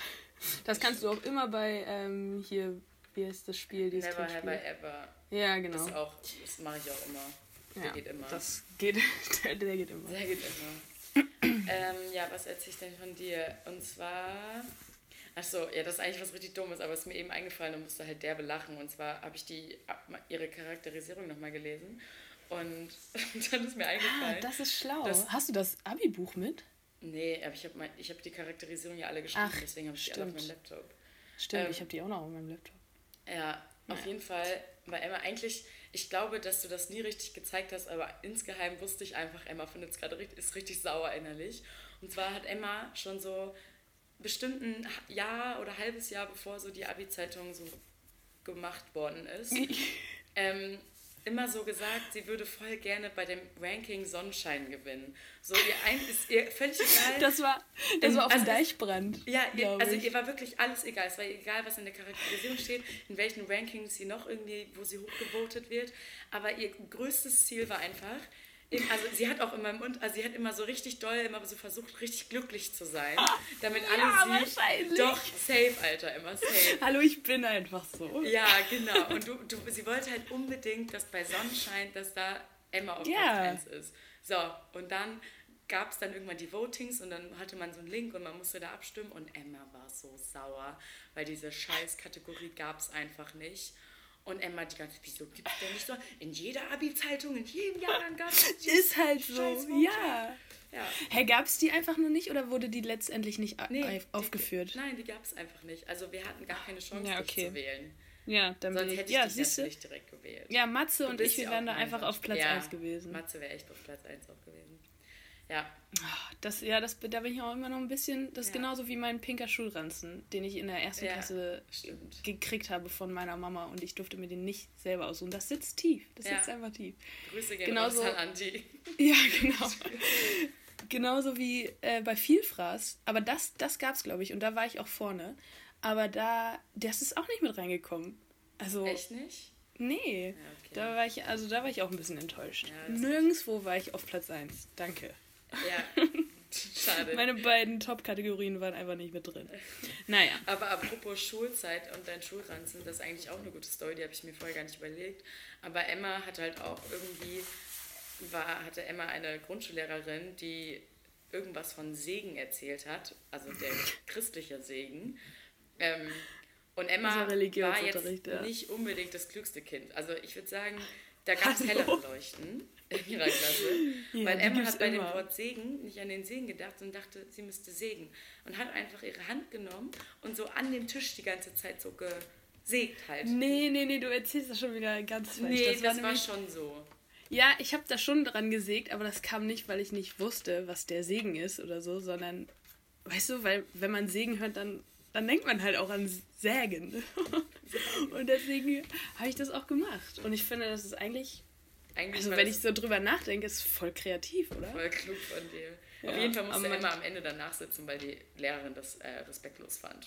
Das kannst du auch immer bei ähm, hier, wie heißt das Spiel, dieses Never have I ever. Ja, genau. Das, auch- das mache ich auch immer. Der ja, geht immer. Das geht, [laughs] der, der geht immer. Der geht immer. [clears throat] ähm, ja, was erzähle ich denn von dir? Und zwar. Achso, ja, das ist eigentlich was richtig Dummes, aber es ist mir eben eingefallen und musste halt derbe lachen. Und zwar habe ich die, ihre Charakterisierung nochmal gelesen. Und [laughs] dann ist mir Ah, eingefallen. das ist schlau. Hast du das Abi-Buch mit? nee, aber ich habe hab die Charakterisierung ja alle geschrieben, Ach, deswegen habe ich die alle auf stimmt. meinem Laptop. Stimmt, Ähm, ich habe die auch noch auf meinem Laptop. Ja, auf Ja. jeden Fall war Emma eigentlich, ich glaube, dass du das nie richtig gezeigt hast, aber insgeheim wusste ich einfach, Emma findet es gerade richtig, ist richtig sauer innerlich. Und zwar hat Emma schon so bestimmt ein Jahr oder halbes Jahr, bevor so die Abi-Zeitung so gemacht worden ist, [laughs] ähm, immer so gesagt, sie würde voll gerne bei dem Ranking Sonnenschein gewinnen. So, ihr ein, ist ihr völlig egal. Das war, das Ähm, war auf also dem es- Deichbrand. Ja, ihr, also ihr war wirklich alles egal. Es war egal, was in der Charakterisierung steht, in welchen Rankings sie noch irgendwie, wo sie hochgevotet wird. Aber ihr größtes Ziel war einfach, also sie hat auch immer im Mund, also sie hat immer so richtig doll, immer so versucht, richtig glücklich zu sein, damit alle Ja, sie doch safe, Alter, immer safe. Hallo, ich bin einfach so. Ja, genau. Und du, du, sie wollte halt unbedingt, dass bei Sonnenschein, dass da Emma auf Ja. Platz 1 ist. So, und dann gab es dann irgendwann die Votings und dann hatte man so einen Link und man musste da abstimmen und Emma war so sauer, weil diese scheiß Kategorie gab es einfach nicht. Und Emma die ganze Zeit, wieso gibt es denn nicht so? In jeder Abi-Zeitung, in jedem Jahrgang gab es [laughs] Ist halt so, ja. Ja. Hä, gab es die einfach nur nicht oder wurde die letztendlich nicht Nee, auf- aufgeführt? Die, nein, die gab es einfach nicht. Also wir hatten gar keine Chance, Ja, okay. zu wählen. Ja, dann Sonst hätte ich Ja, dich natürlich direkt gewählt. Ja, Matze und bist ich, wir wären da einfach auf Platz ja, 1 gewesen. Matze wäre echt auf Platz 1 auch gewesen. Ja, Das, ja, das, da bin ich auch immer noch ein bisschen. Das ist Ja. genauso wie mein pinker Schulranzen, den ich in der ersten Ja, Klasse stimmt. gekriegt habe von meiner Mama und ich durfte mir den nicht selber aussuchen. Das sitzt tief. Das Ja. sitzt einfach tief. Grüße gehen Genauso- an Andi. [laughs] Ja, genau. Genauso wie äh, bei Vielfraß. Aber das, das gab es, glaube ich. Und da war ich auch vorne. Aber da, das ist auch nicht mit reingekommen. Also, Echt nicht? nee. Okay. Da war ich, also da war ich auch ein bisschen enttäuscht. Nirgendwo war ich auf Platz 1. Danke. Ja, Schade. Meine beiden Top-Kategorien waren einfach nicht mit drin. Naja. Aber apropos Schulzeit und dein Schulranzen, das ist eigentlich auch eine gute Story, die habe ich mir vorher gar nicht überlegt. Aber Emma hat halt auch irgendwie, war, hatte Emma eine Grundschullehrerin, die irgendwas von Segen erzählt hat, also der christliche Segen. Ähm, und Emma war jetzt ja. nicht unbedingt das klügste Kind. Also ich würde sagen, da gab es hellere Leuchten in ihrer Klasse. [laughs] Ja, weil Emma hat bei dem immer. Wort Segen nicht an den Segen gedacht und dachte, sie müsste sägen. Und hat einfach ihre Hand genommen und so an den Tisch die ganze Zeit so gesägt halt. Nee, nee, nee, du erzählst das schon wieder ganz falsch. Nee, das, war, nämlich- schon so. Ja, ich habe da schon dran gesägt, aber das kam nicht, weil ich nicht wusste, was der Segen ist oder so, sondern, weißt du, weil wenn man Segen hört, dann, dann denkt man halt auch an Sägen. [laughs] Und deswegen habe ich das auch gemacht. Und ich finde, das ist eigentlich, Eigentlich also wenn ich so drüber nachdenke, ist voll kreativ, oder? voll klug von dir. Auf Ja, jeden Fall musste Emma am Ende danach sitzen, weil die Lehrerin das äh, respektlos fand.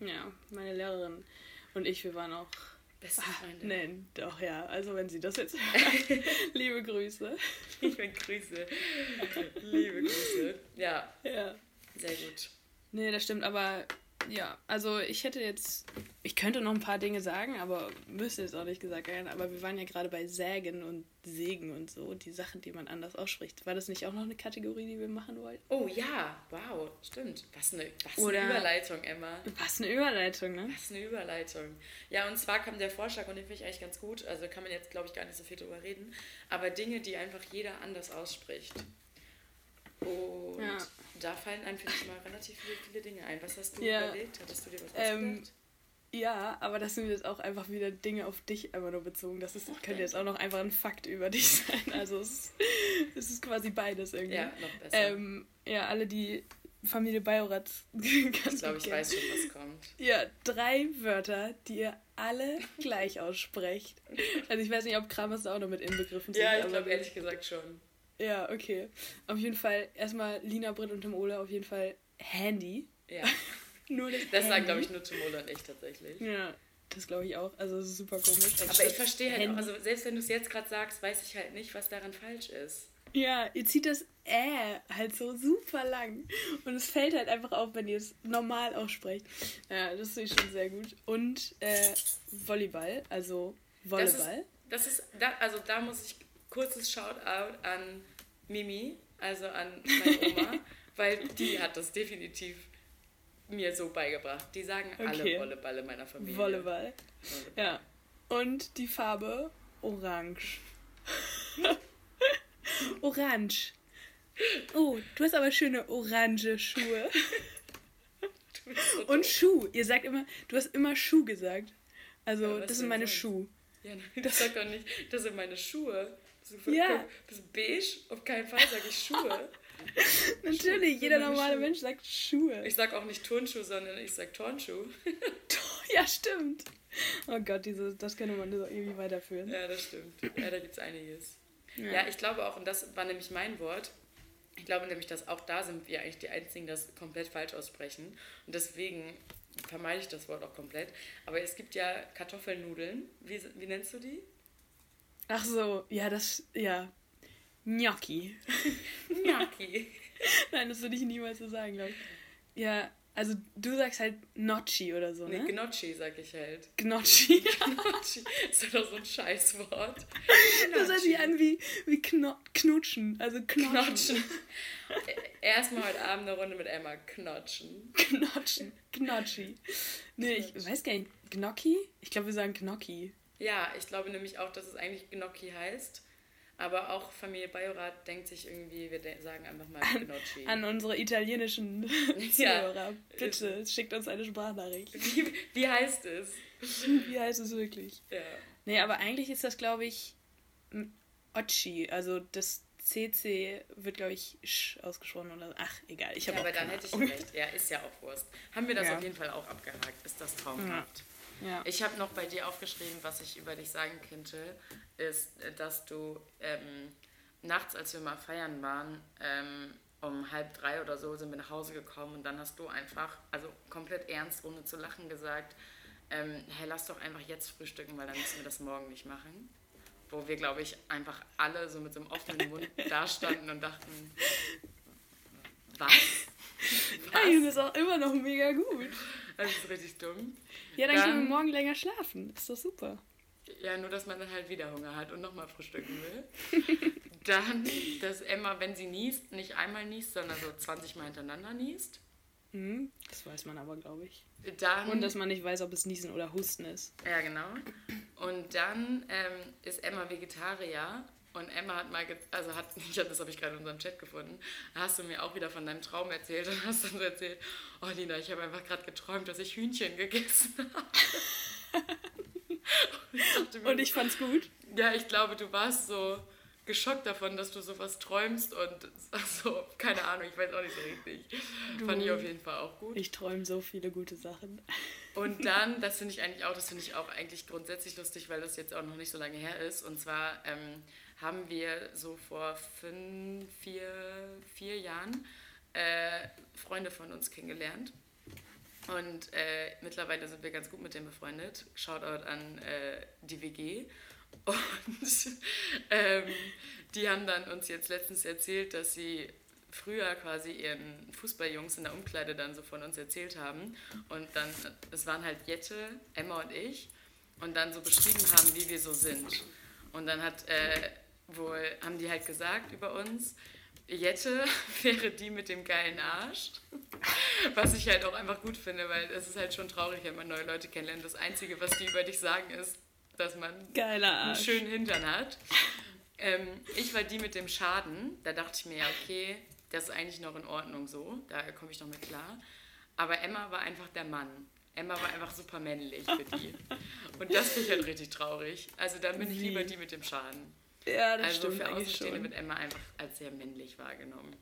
Ja, meine Lehrerin und ich, wir waren auch. Beste Ah, Freunde. nein, doch, ja. Also, wenn sie das jetzt [laughs] liebe Grüße. Liebe Grüße. Liebe Grüße. Ja, Ja. sehr gut. Nee, das stimmt, aber ja, also ich hätte jetzt, ich könnte noch ein paar Dinge sagen, aber müsste jetzt auch nicht gesagt werden, aber wir waren ja gerade bei Sägen und Segen und so, die Sachen, die man anders ausspricht. War das nicht auch noch eine Kategorie, die wir machen wollten? Oh ja, wow, stimmt. Was eine, was Oder- eine Überleitung, Emma. Was eine Überleitung, ne? Was eine Überleitung. Ja, und zwar kam der Vorschlag, und den finde ich eigentlich ganz gut, also kann man jetzt, glaube ich, gar nicht so viel drüber reden, aber Dinge, die einfach jeder anders ausspricht. Und Ja. da fallen einem, finde ich, mal relativ viele, viele Dinge ein. Was hast du Ja. überlegt? Hattest du dir was Ähm, ausgedacht? Ja, aber das sind jetzt auch einfach wieder Dinge auf dich einfach nur bezogen. Das ist, könnte jetzt auch noch einfach ein Fakt über dich [laughs] sein. Also es, es ist quasi beides irgendwie. Ja, noch besser. Ähm, ja, alle, die Familie Bajorat [laughs] ganz ich glaube, ich weiß schon, was kommt. Ja, drei Wörter, die ihr alle gleich aussprecht. [laughs] Also ich weiß nicht, ob Kramers da auch noch mit inbegriffen sind. Ja, ich glaube ehrlich gesagt schon. Ja, okay. Auf jeden Fall erstmal Lina, Britt und Tim Ole auf jeden Fall Handy. Ja, [laughs] Nur das das sagen, glaube ich, nur Timole und ich tatsächlich. Ja, das glaube ich auch. Also es ist super komisch. Aber ich verstehe halt auch, also selbst wenn du es jetzt gerade sagst, weiß ich halt nicht, was daran falsch ist. Ja, ihr zieht das Äh halt so super lang. Und es fällt halt einfach auf, wenn ihr es normal aussprecht. Ja, das finde ich schon sehr gut. Und äh, Volleyball, also Volleyball. Das ist, da, also da muss ich kurzes Shoutout an Mimi, also an meine Oma, [laughs] weil die hat das definitiv mir so beigebracht. Die sagen Okay. alle Volleyball in meiner Familie. Volleyball. Volleyball. Ja. Und die Farbe Orange. [laughs] Orange. Oh, du hast aber schöne orange Schuhe. [laughs] Und. Schuh. Ihr sagt immer, du hast immer Schuh gesagt. Also, Ja, das sind meine? Schuhe. Ja, nein, das sag doch nicht, das sind meine Schuhe. Du, Ja. bist du beige? Auf keinen Fall sage ich Schuhe. [laughs] Natürlich, Schuhe, jeder normale Schuhe. Mensch sagt Schuhe. Ich sag auch nicht Turnschuh, sondern ich sag Turnschuh. [laughs] Ja, stimmt. Oh Gott, diese, das könnte man so irgendwie weiterführen. Ja, das stimmt. Ja, da gibt es einiges. Ja. ich glaube auch, und das war nämlich mein Wort, ich glaube nämlich, dass auch da sind wir eigentlich die Einzigen, die das komplett falsch aussprechen. Und deswegen vermeide ich das Wort auch komplett. Aber es gibt ja Kartoffelnudeln. Wie, wie nennst du die? Ach so, ja, das, ja. Gnocchi. Gnocchi. [laughs] Nein, das würde ich niemals so sagen, glaube ich. Ja, also du sagst halt Gnocchi oder so, Nee, ne? Gnocchi sag ich halt. Gnocchi. [laughs] Gnocchi ist doch so ein Scheißwort. [laughs] Das hört sich an wie, wie Kno Knutschen, also Knotschen. Knotschen. Erstmal heute Abend eine Runde mit Emma. Knotschen. Knotschen. Gnocchi. Nee, ich weiß gar nicht. Gnocchi? Ich glaube, wir sagen Gnocchi. Ja, ich glaube nämlich auch, dass es eigentlich Gnocchi heißt. Aber auch Familie Bajorat denkt sich irgendwie, wir sagen einfach mal Gnocchi. An unsere italienischen [laughs] Zuhörer. Bitte, schickt uns eine Sprachnachricht. Wie, wie heißt es? [laughs] Wie heißt es wirklich? Ja. Nee, aber eigentlich ist das, glaube ich, Occhi. Also das CC wird, glaube ich, Sch ausgesprochen oder Ach, egal. Ich ja, habe aber dann hätte ich recht. Ja, ist ja auch Wurst. Haben wir das Ja. auf jeden Fall auch abgehakt. Ist das traumhaft. Ja. Ich habe noch bei dir aufgeschrieben, was ich über dich sagen könnte, ist, dass du ähm, nachts, als wir mal feiern waren, ähm, um halb drei oder so sind wir nach Hause gekommen und dann hast du einfach, also komplett ernst, ohne zu lachen, gesagt, ähm, hey, lass doch einfach jetzt frühstücken, weil dann müssen wir das morgen nicht machen. Wo wir, glaube ich, einfach alle so mit so einem offenen Mund [laughs] dastanden und dachten, [laughs] Was? Nein, das ist auch immer noch mega gut. Das ist richtig dumm. Ja, dann, können Dann- wir morgen länger schlafen. Ist doch super. Ja, nur dass man dann halt wieder Hunger hat und nochmal frühstücken will. [laughs] Dann, dass Emma, wenn sie niest, nicht einmal niest, sondern so 20 Mal hintereinander niest. Hm, das weiß man aber, glaube ich. Dann, Und dass man nicht weiß, ob es Niesen oder Husten ist. ja, genau. Und dann ähm, ist Emma Vegetarier. Und Emma hat mal, also hat, [laughs] ich hab, das habe ich gerade in unserem Chat gefunden, da hast du mir auch wieder von deinem Traum erzählt und hast dann so erzählt, oh Lina, ich habe einfach gerade geträumt, dass ich Hühnchen gegessen [laughs] habe. und ich ich fand's gut. Ja, ich glaube, du warst so geschockt davon, dass du sowas träumst und [laughs] so, keine Ahnung, ich weiß auch nicht so richtig. Fand ich auf jeden Fall auch gut. Ich träume so viele gute Sachen. Und dann, das finde ich eigentlich auch, das finde ich auch eigentlich grundsätzlich lustig, weil das jetzt auch noch nicht so lange her ist. Und zwar ähm, haben wir so vor fünf, vier, vier Jahren äh, Freunde von uns kennengelernt. Und äh, mittlerweile sind wir ganz gut mit denen befreundet. Shoutout an äh, die WG. [laughs] Und ähm, die haben dann uns jetzt letztens erzählt, dass sie früher quasi ihren Fußballjungs in der Umkleide dann so von uns erzählt haben. Und dann, es waren halt Jette, Emma und ich. Und dann so beschrieben haben, wie wir so sind. Und dann hat äh, wohl, haben die halt gesagt über uns, Jette [laughs] wäre die mit dem geilen Arsch. Was ich halt auch einfach gut finde, weil es ist halt schon traurig, wenn man neue Leute kennenlernt. Das Einzige, was die über dich sagen, ist, dass man einen schönen Hintern hat. Ähm, ich war die mit dem Schaden. Da dachte ich mir, ja, okay, das ist eigentlich noch in Ordnung so. Da komme ich noch mit klar. Aber Emma war einfach der Mann. Emma war einfach super männlich für die. Und das finde ich halt richtig traurig. Also dann bin ich lieber die mit dem Schaden. Ja, das also stimmt für eigentlich Außenstehende wird Emma einfach als sehr männlich wahrgenommen.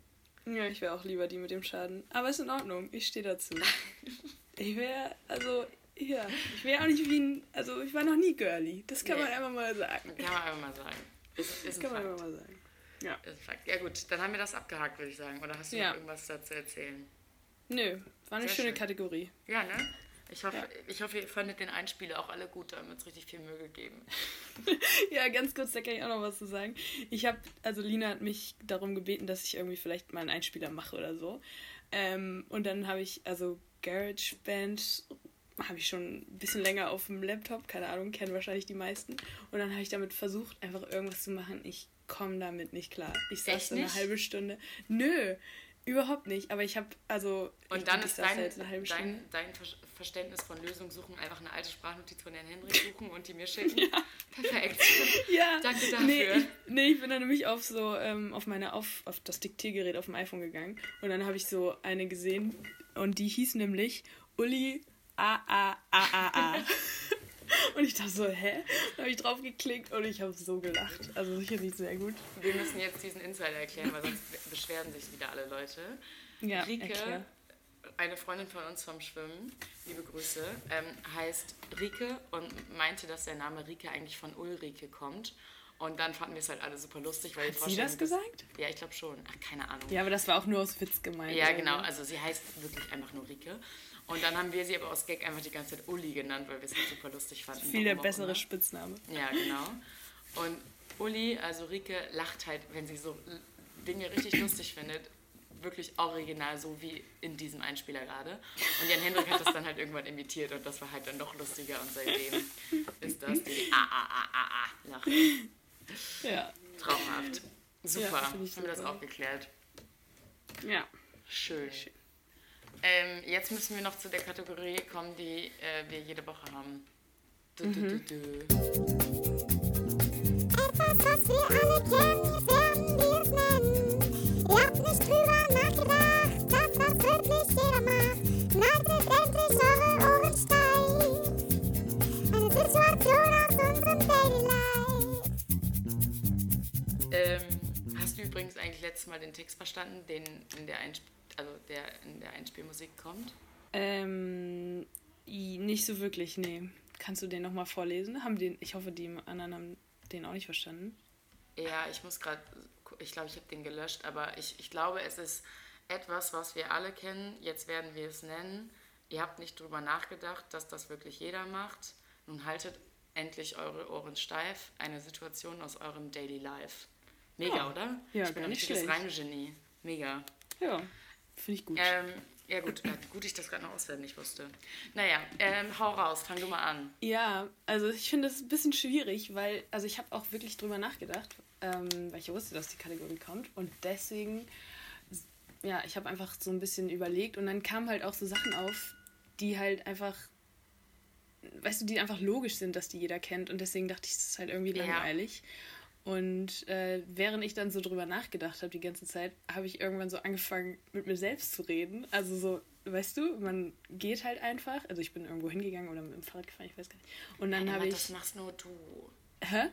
Ja, ich wäre auch lieber die mit dem Schaden. Aber ist in Ordnung, ich stehe dazu. [laughs] Ich wäre, also, ja, ich wäre auch nicht wie ein, also ich war noch nie girly. Das kann Nee. man einfach mal sagen. Kann man einfach mal sagen. Ist, ist Das kann man Fakt. einfach mal sagen. Ja. Ist ein Fakt. Ja gut, dann haben wir das abgehakt, würde ich sagen. Oder hast du Ja. noch irgendwas dazu erzählen? Nö, war eine Sehr schöne schön. Kategorie. Ja, ne? Ich hoffe, Ja. ich hoffe, ihr fandet den Einspieler auch alle gut, da haben wir uns richtig viel Mühe gegeben. [laughs] Ja, ganz kurz, da kann ich auch noch was zu sagen. Ich habe, also Lina hat mich darum gebeten, dass ich irgendwie vielleicht mal einen Einspieler mache oder so. Ähm, und dann habe ich, also GarageBand habe ich schon ein bisschen länger auf dem Laptop, keine Ahnung, kennen wahrscheinlich die meisten. Und dann habe ich damit versucht, einfach irgendwas zu machen. Ich komme damit nicht klar. Ich saß so eine halbe Stunde. Nö, überhaupt nicht. Aber ich habe, also. Und dann ist dein, Stunde. dein, dein Ver- Verständnis von Lösung suchen einfach eine alte Sprachnotiz von Herrn Henrik suchen und die mir schicken. [laughs] Perfekt. [laughs] Ja, Danke dafür. Nee ich, nee, ich bin dann nämlich auf so, ähm, auf meine, auf, auf das Diktiergerät auf dem iPhone gegangen und dann habe ich so eine gesehen und die hieß nämlich Uli A A A A A. [laughs] [laughs] Und ich dachte so, hä? Da habe ich drauf geklickt und ich habe so gelacht. Also sicherlich sehr gut. Wir müssen jetzt diesen Insider erklären, weil sonst [laughs] beschweren sich wieder alle Leute. Ja, Rike, erklär. eine Freundin von uns vom Schwimmen, liebe Grüße, ähm, heißt Rike und meinte, dass der Name Rike eigentlich von Ulrike kommt. Und dann fanden wir es halt alle super lustig, weil Hat sie das gesagt? Ja, ich glaube schon. Ach, keine Ahnung. Ja, aber das war auch nur aus Witz gemeint. Ja, genau. so. Also sie heißt wirklich einfach nur Rike. Und dann haben wir sie aber aus Gag einfach die ganze Zeit Uli genannt, weil wir es halt super lustig fanden. Viel der bessere immer. Spitzname. Ja, genau. Und Uli, also Rike, lacht halt, wenn sie so Dinge richtig lustig findet. Wirklich original, so wie in diesem Einspieler gerade. Und Jan Hendrik hat das dann halt irgendwann imitiert und das war halt dann noch lustiger und seitdem ist das die A A A A A Lache. Ja. Traumhaft. Super. Ja, haben wir das auch geklärt. Ja. Schön. Ähm, jetzt müssen wir noch zu der Kategorie kommen, die äh, wir jede Woche haben. Du, du, du, du. Etwas, was wir alle kennen, werden wir es nennen. Ihr habt nicht drüber nachgedacht, das, was wirklich jeder macht. Haltet endlich eure Ohren steif. Eine Situation aus unserem Daily Life. Ähm, hast du übrigens eigentlich letztes Mal den Text verstanden, den in der, Einsp also der in der Einspielmusik kommt? Ähm, nicht so wirklich, nee. Kannst du den nochmal vorlesen? Haben den, ich hoffe, die anderen haben den auch nicht verstanden. Ja, ich muss gerade, ich glaube, ich habe den gelöscht, aber ich, ich glaube, es ist etwas, was wir alle kennen. Jetzt werden wir es nennen. Ihr habt nicht drüber nachgedacht, dass das wirklich jeder macht. Nun haltet endlich eure Ohren steif. Eine Situation aus eurem Daily Life. Mega, Ja. oder? Ja, ich bin gar ein nicht schlecht. Reimgenie. Mega. Ja. Finde ich gut. Ähm, ja gut, äh, gut, ich das gerade noch auswendig wusste. Naja, ähm, hau raus, fang du mal an. Ja, also ich finde es ein bisschen schwierig, weil, also ich habe auch wirklich drüber nachgedacht, ähm, weil ich wusste, dass die Kategorie kommt und deswegen, ja, ich habe einfach so ein bisschen überlegt und dann kamen halt auch so Sachen auf, die halt einfach, weißt du, die einfach logisch sind, dass die jeder kennt und deswegen dachte ich, das ist halt irgendwie Ja. Und äh, während ich dann so drüber nachgedacht habe die ganze Zeit, habe ich irgendwann so angefangen, mit mir selbst zu reden. Also so, weißt du, man geht halt einfach. Also ich bin irgendwo hingegangen oder mit dem Fahrrad gefahren, ich weiß gar nicht. Und dann habe ich. Das machst nur du. Hä?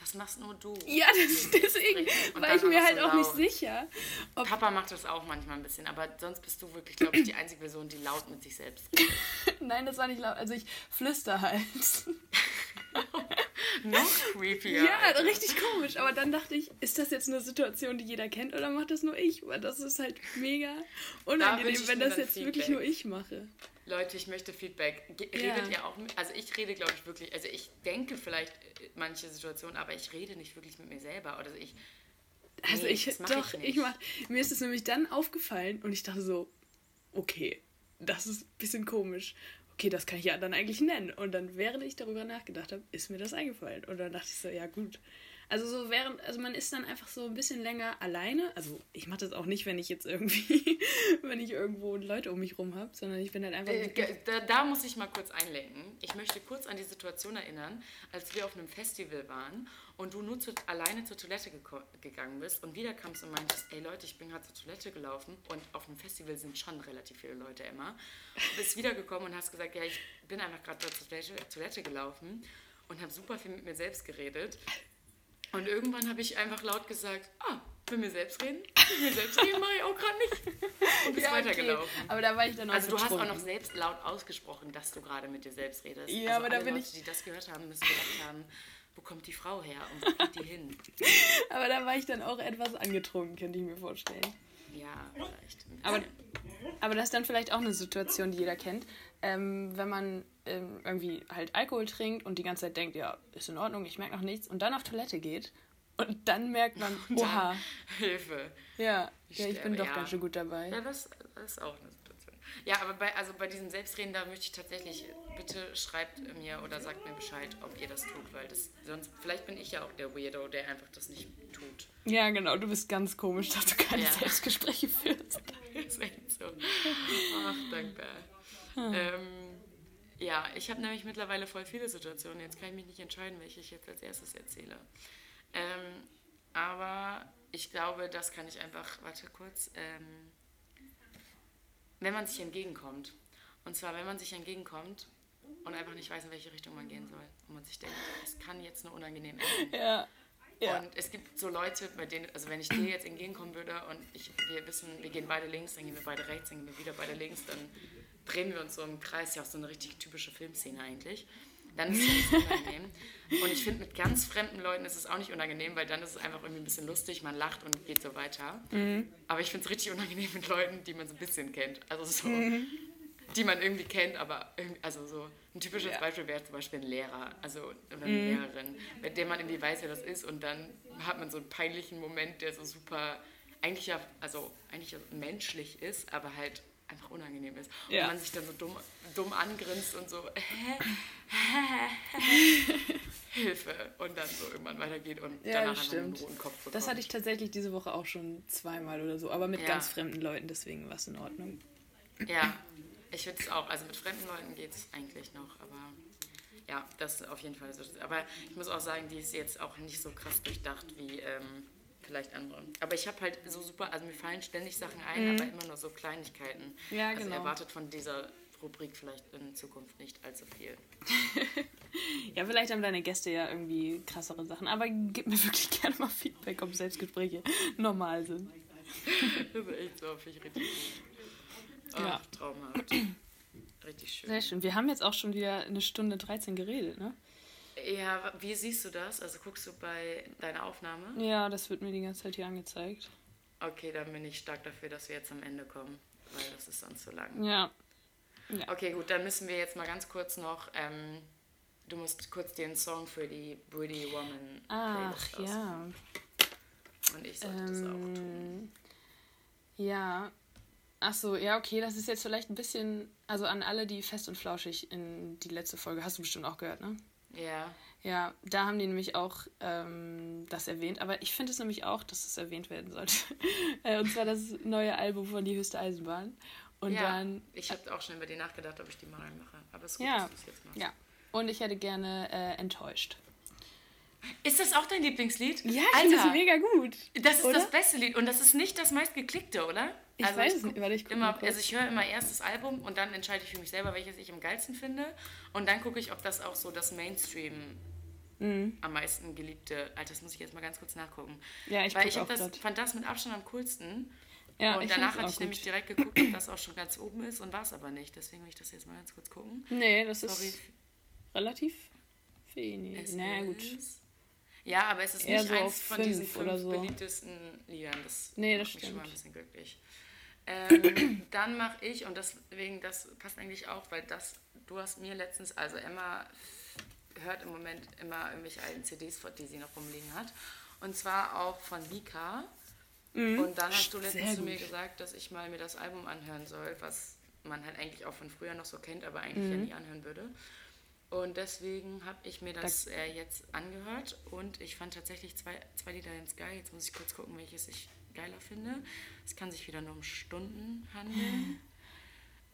Das machst nur du. Ja, das, deswegen war ich mir halt so auch nicht laut. sicher. Ob, Papa macht das auch manchmal ein bisschen, aber sonst bist du wirklich, glaube ich, die einzige Person, die laut mit sich selbst redet. [laughs] nein, das war nicht laut. Also ich flüster halt. [laughs] Noch [laughs] creepier. Ja, Alter. richtig komisch. Aber dann dachte ich, ist das jetzt eine Situation, die jeder kennt oder macht das nur ich? Weil das ist halt mega unangenehm, ich wenn das jetzt wirklich Feedback. nur ich mache. Leute, ich möchte Feedback. Ge Ja. Redet ihr auch mit? Also ich rede, glaube ich, wirklich, also ich denke vielleicht äh, manche Situationen, aber ich rede nicht wirklich mit mir selber. Oder ich. Also Nee, ich, doch, ich ich, mach, mir ist es nämlich dann aufgefallen und ich dachte so, okay, das ist ein bisschen komisch. Okay, das kann ich ja dann eigentlich nennen. Und dann, während ich darüber nachgedacht habe, ist mir das eingefallen. Und dann dachte ich so, ja gut. Also so während, also man ist dann einfach so ein bisschen länger alleine. Also ich mache das auch nicht, wenn ich jetzt irgendwie, [laughs] wenn ich irgendwo Leute um mich rum habe, sondern ich bin halt einfach. Äh, Da, da muss ich mal kurz einlenken. Ich möchte kurz an die Situation erinnern, als wir auf einem Festival waren und du nur zu, alleine zur Toilette gegangen bist und wieder kamst und meintest, ey Leute, ich bin gerade zur Toilette gelaufen und auf einem Festival sind schon relativ viele Leute immer. Du bist wiedergekommen und hast gesagt, ja, ich bin einfach gerade zur Toilette gelaufen und habe super viel mit mir selbst geredet. Und irgendwann habe ich einfach laut gesagt, ah, mit mir selbst reden? Mit mir selbst reden mache ich auch gerade nicht. Und [laughs] bist Ja, okay. weitergelaufen. Aber da war ich dann auch Also du hast auch noch selbst laut ausgesprochen, dass du gerade mit dir selbst redest. Ja, also aber da bin Leute, ich- die das gehört haben, müssen gedacht haben, wo kommt die Frau her und wo geht die hin? [laughs] Aber da war ich dann auch etwas angetrunken, könnte ich mir vorstellen. Ja, vielleicht. Aber, aber das ist dann vielleicht auch eine Situation, die jeder kennt. Ähm, wenn man ähm, irgendwie halt Alkohol trinkt und die ganze Zeit denkt, ja, ist in Ordnung, ich merke noch nichts, und dann auf Toilette geht und dann merkt man, oha, Hilfe. ja, Ich ja, ich bin doch ja. ganz schön gut dabei. Ja, das, das ist auch eine Situation. Ja, aber bei, also bei diesem Selbstreden, da möchte ich tatsächlich, bitte schreibt mir oder sagt mir Bescheid, ob ihr das tut, weil das sonst, vielleicht bin ich ja auch der Weirdo, der einfach das nicht tut. Ja, genau, du bist ganz komisch, dass du keine Ja. Selbstgespräche führst. [laughs] ist echt so. Ach, dankbar. Ähm, ja, ich habe nämlich mittlerweile voll viele Situationen. Jetzt kann ich mich nicht entscheiden, welche ich jetzt als erstes erzähle. Ähm, aber ich glaube, das kann ich einfach, warte kurz, ähm, wenn man sich entgegenkommt. Und zwar, wenn man sich entgegenkommt und einfach nicht weiß, in welche Richtung man gehen soll. Und man sich denkt, es kann jetzt nur unangenehm enden. Ja, ja. Und es gibt so Leute, bei denen, also wenn ich dir jetzt entgegenkommen würde und ich, wir wissen, wir gehen beide links, dann gehen wir beide rechts, dann gehen wir wieder beide links, dann drehen wir uns so im Kreis, ja auch so eine richtig typische Filmszene eigentlich. Dann [laughs] ist es unangenehm. Und ich finde, mit ganz fremden Leuten ist es auch nicht unangenehm, weil dann ist es einfach irgendwie ein bisschen lustig, man lacht und geht so weiter. Aber ich finde es richtig unangenehm mit Leuten, die man so ein bisschen kennt. Also so, die man irgendwie kennt, aber irgendwie, also so ein typisches Ja. Beispiel wäre zum Beispiel ein Lehrer, also oder eine Lehrerin, mit der man irgendwie weiß, wer das ist und dann hat man so einen peinlichen Moment, der so super, eigentlich ja, also eigentlich ja menschlich ist, aber halt einfach unangenehm ist. Ja. Und man sich dann so dumm, dumm angrinst und so, Hilfe und dann so irgendwann weitergeht und Ja, danach einen stimmt. roten Kopf bekommt. Das hatte ich tatsächlich diese Woche auch schon zweimal oder so, aber mit Ja. ganz fremden Leuten, deswegen war es in Ordnung. Ja, ich finde es auch. Also mit fremden Leuten geht es eigentlich noch, aber ja, das ist auf jeden Fall so. Aber ich muss auch sagen, die ist jetzt auch nicht so krass durchdacht wie ähm, vielleicht andere. Aber ich habe halt so super, also mir fallen ständig Sachen ein, aber immer nur so Kleinigkeiten. Ja, also genau. erwartet von dieser Rubrik vielleicht in Zukunft nicht allzu viel. [laughs] Ja, vielleicht haben deine Gäste ja irgendwie krassere Sachen, aber gib mir wirklich [laughs] gerne mal Feedback, ob Selbstgespräche normal sind. Das ist echt so, finde ich richtig gut. Ach, Ja. traumhaft. [clears throat] Richtig schön. Sehr schön. Wir haben jetzt auch schon wieder eine Stunde 13 geredet, ne? Ja, wie siehst du das? Also guckst du bei deiner Aufnahme? Ja, das wird mir die ganze Zeit hier angezeigt. Okay, dann bin ich stark dafür, dass wir jetzt am Ende kommen, weil das ist sonst zu lang. Ja. Okay, gut, dann müssen wir jetzt mal ganz kurz noch, ähm, du musst kurz den Song für die Pretty Woman Ach, Playlist ja. Und ich sollte das auch tun. Ähm, ja. Ach so, ja, okay, das ist jetzt vielleicht ein bisschen, also an alle, die fest und flauschig in die letzte Folge, hast du bestimmt auch gehört, ne? Ja. Ja, da haben die nämlich auch ähm, das erwähnt, aber ich finde es nämlich auch, dass es erwähnt werden sollte. [laughs] Äh, und zwar das neue Album von Die Höchste Eisenbahn. Und ja, dann, ich habe auch schon über die nachgedacht, ob ich die mal reinmache. Aber es ist gut, Ja. dass du es jetzt machst. ja. Und ich hätte gerne äh, enttäuscht. Ist das auch dein Lieblingslied? Ja, ich finde das mega gut. das ist oder? das beste Lied und das ist nicht das meistgeklickte, oder? Ich weiß es nicht, warte, ich immer. Also ich höre immer erst das Album und dann entscheide ich für mich selber, welches ich am geilsten finde. Und dann gucke ich, ob das auch so das Mainstream Mhm. am meisten geliebte. Alter, das muss ich jetzt mal ganz kurz nachgucken. Ja, ich Weil ich auch das, grad. fand das mit Abstand am coolsten. Ja, und danach hatte ich nämlich gut. direkt geguckt, ob das auch schon ganz oben ist und war es aber nicht. Deswegen will ich das jetzt mal ganz kurz gucken. Nee, das Sorry. ist relativ wenig. Es Na gut. ist- Ja, aber es ist Eher nicht so eins von diesen fünf oder so. beliebtesten Liedern. Das Nee, das macht mich schon mal ein bisschen glücklich. Ähm, [clears throat] dann mache ich, und deswegen, das passt eigentlich auch, weil das, du hast mir letztens, also Emma hört im Moment immer irgendwelche alten CDs, vor- die sie noch rumliegen hat. Und zwar auch von Mika. Und dann hast du letztens zu mir gesagt, dass ich mal mir das Album anhören soll, was man halt eigentlich auch von früher noch so kennt, aber eigentlich Mhm. ja nie anhören würde. Und deswegen habe ich mir das äh, jetzt angehört und ich fand tatsächlich zwei, zwei Lieder ganz geil. Jetzt muss ich kurz gucken, welches ich geiler finde. Es kann sich wieder nur um Stunden handeln.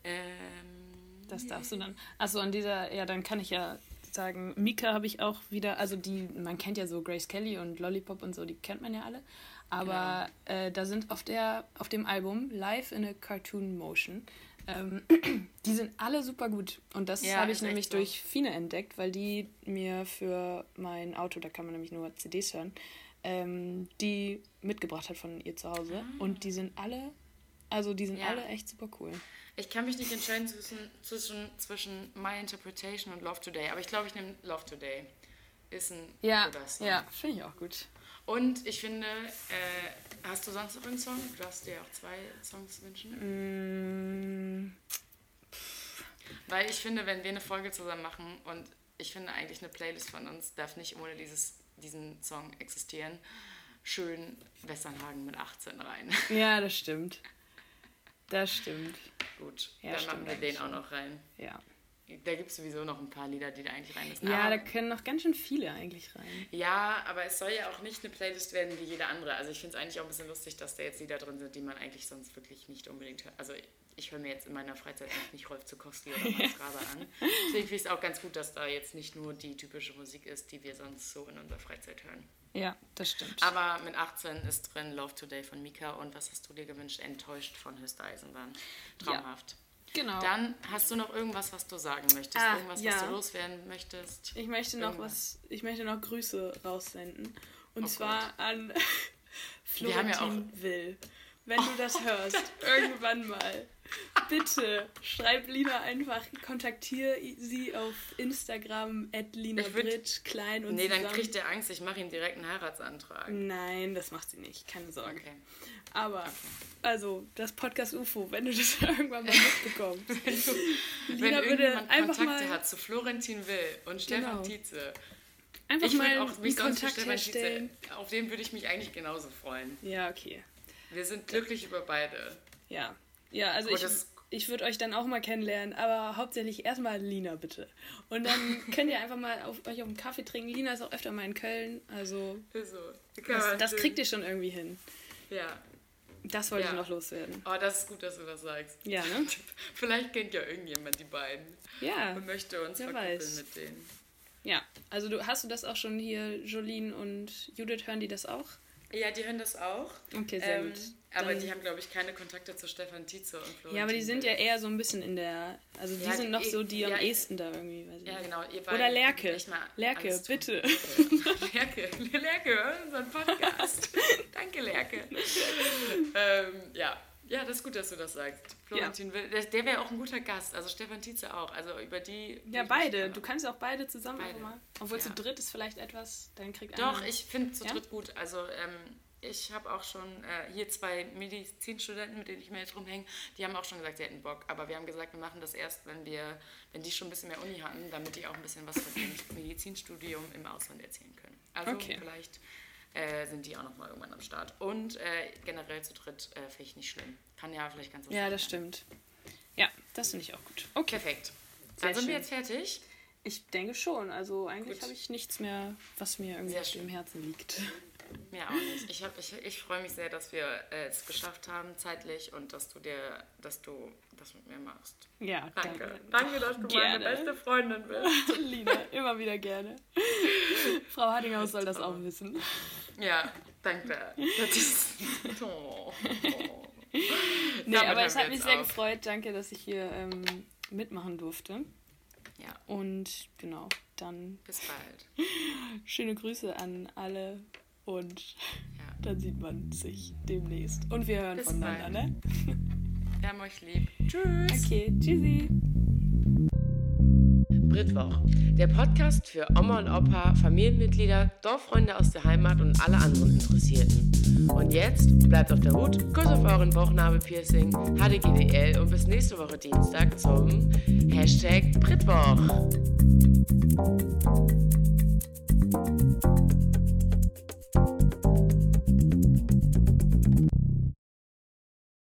ähm, Das darfst du dann. Achso, an dieser, ja, dann kann ich ja sagen, Mika habe ich auch wieder, also die, man kennt ja so Grace Kelly und Lollipop und so, die kennt man ja alle. Aber äh, da sind auf der, auf dem Album Live in a Cartoon Motion, ähm, [clears throat] die sind alle super gut. Und das Ja, habe ich nämlich so. durch Fine entdeckt, weil die mir für mein Auto, da kann man nämlich nur CDs hören, ähm, die mitgebracht hat von ihr zu Hause. Und die sind alle, also die sind Ah. Ja. alle echt super cool. Ich kann mich nicht entscheiden zwischen, zwischen, zwischen My Interpretation und Love Today, aber ich glaube, ich nehme Love Today. Ist ein Ja, guter Song. ja, finde ich auch gut. Und ich finde, äh, hast du sonst noch einen Song? Du darfst dir auch zwei Songs wünschen. Mm, Weil ich finde, wenn wir eine Folge zusammen machen und ich finde eigentlich eine Playlist von uns darf nicht ohne dieses, diesen Song existieren, schön Westernhagen mit 18 rein. [laughs] Ja, das stimmt. Das stimmt. Gut, Ja, dann stimmt machen wir den auch noch rein. Ja. Da gibt es sowieso noch ein paar Lieder, die da eigentlich rein müssen. Ja, Aber- da können noch ganz schön viele eigentlich rein. Ja, aber es soll ja auch nicht eine Playlist werden wie jede andere. Also ich finde es eigentlich auch ein bisschen lustig, dass da jetzt Lieder drin sind, die man eigentlich sonst wirklich nicht unbedingt hört. Also ich höre mir jetzt in meiner Freizeit eigentlich nicht Rolf Zukowski oder Max [laughs] Graber an. Deswegen finde ich es auch ganz gut, dass da jetzt nicht nur die typische Musik ist, die wir sonst so in unserer Freizeit hören. Ja, das stimmt. Aber mit 18 ist drin Love Today von Mika und was hast du dir gewünscht? Enttäuscht von Höchste Eisenbahn. Traumhaft. Genau. Dann hast du noch irgendwas, was du sagen möchtest? Ah, irgendwas, was ja. du loswerden möchtest? ich möchte noch Irgendwas. was, ich möchte noch Grüße raussenden. Und Oh zwar an Wir haben ja Florentin Will. Wenn du das [laughs] hörst, irgendwann mal, bitte schreib Lina einfach, kontaktiere sie auf Instagram at Lina würd- Britsch, klein und Nee, dann zusammen. kriegt er Angst, ich mache ihm direkt einen Heiratsantrag. Nein, das macht sie nicht, keine Sorge. Okay. Aber, also, das Podcast UFO, wenn du das [laughs] irgendwann mal mitbekommst. [laughs] Wenn Lina würde irgendjemand einfach Kontakte mal, hat zu Florentin Will und Stefan Genau. Tietze, einfach ich mal auch mich sonst Kontakt Stefan Tietze, herstellen. auf den würde ich mich eigentlich genauso freuen. Ja, okay. Wir sind glücklich über beide. Ja. Ja, also Aber ich, ich würde euch dann auch mal kennenlernen, aber hauptsächlich erstmal Lina, bitte. Und dann [laughs] könnt ihr einfach mal auf, euch auf einen Kaffee trinken. Lina ist auch öfter mal in Köln, also So, das, das kriegt ihr schon irgendwie hin. Ja. Das wollte Ja. ich noch loswerden. Oh, das ist gut, dass du das sagst. Ja, ne? [laughs] Vielleicht kennt ja irgendjemand die beiden Ja. und möchte uns verkuppeln mit denen. Ja, also du hast du das auch schon hier, Jolene und Judith, hören die das auch? Ja, die hören das auch. Okay, sehr Ähm, gut. aber Dann- die haben, glaube ich, keine Kontakte zu Stefan Tietze und Florentin Ja, aber die sind ja eher so ein bisschen in der, also die Ja, sind noch so die am ja, ehesten da irgendwie. Ja, nicht. genau. Ihr Oder [laughs] Lerke. Lerke, bitte. Lerke, Lerke, unseren Podcast. [laughs] Danke, Lerke. ähm, ja. Ja, das ist gut, dass du das sagst. Florentin Will, der, der wäre auch ein guter Gast. Also Stefan Tietze auch. Also über die. Ja, beide. Du kannst auch beide zusammen Beide. mal. Obwohl Ja. zu dritt ist vielleicht etwas, dann kriegt Doch, einer- ich finde zu Ja? dritt gut. Also ähm, ich habe auch schon äh, hier zwei Medizinstudenten, mit denen ich mir jetzt rumhänge, die haben auch schon gesagt, sie hätten Bock. Aber wir haben gesagt, wir machen das erst, wenn wir, wenn die schon ein bisschen mehr Uni hatten, damit die auch ein bisschen was von ihrem Medizinstudium im Ausland erzählen können. Also Okay. vielleicht äh, sind die auch nochmal irgendwann am Start. Und äh, generell zu dritt äh, finde ich nicht schlimm. Kann ja vielleicht ganz Ja, lustig das sein. stimmt. Ja, das finde ich auch gut. Okay. Perfekt. Sehr Dann sind wir schön. jetzt fertig. Ich denke schon. Also eigentlich habe ich nichts mehr, was mir irgendwie Sehr auf dem. Herzen liegt. Mir auch nicht. Ich, hab- ich, ich freue mich sehr, dass wir äh, es geschafft haben zeitlich und dass du dir, dass du das mit mir machst. Ja, Danke. Danke, dass du Gerne. meine beste Freundin bist. [laughs] Lina, immer wieder gerne. [laughs] Frau Hardinghaus soll das auch wissen. Ja, danke. Das ist. Oh. [laughs] Oh. Nee, Damit aber es hat mich sehr auf. gefreut. Danke, dass ich hier ähm, mitmachen durfte. Ja, Und genau, dann bis bald. schöne Grüße an alle und Ja. dann sieht man sich demnächst. Und wir hören Bis voneinander, bald. ne? Wir haben euch lieb. Tschüss. Okay, tschüssi. Britwoch, der Podcast für Oma und Opa, Familienmitglieder, Dorffreunde aus der Heimat und alle anderen Interessierten. Und jetzt bleibt auf der Hut, Kuss auf euren Bauchnabelpiercing, HDGDL und bis nächste Woche Dienstag zum Hashtag Britwoch.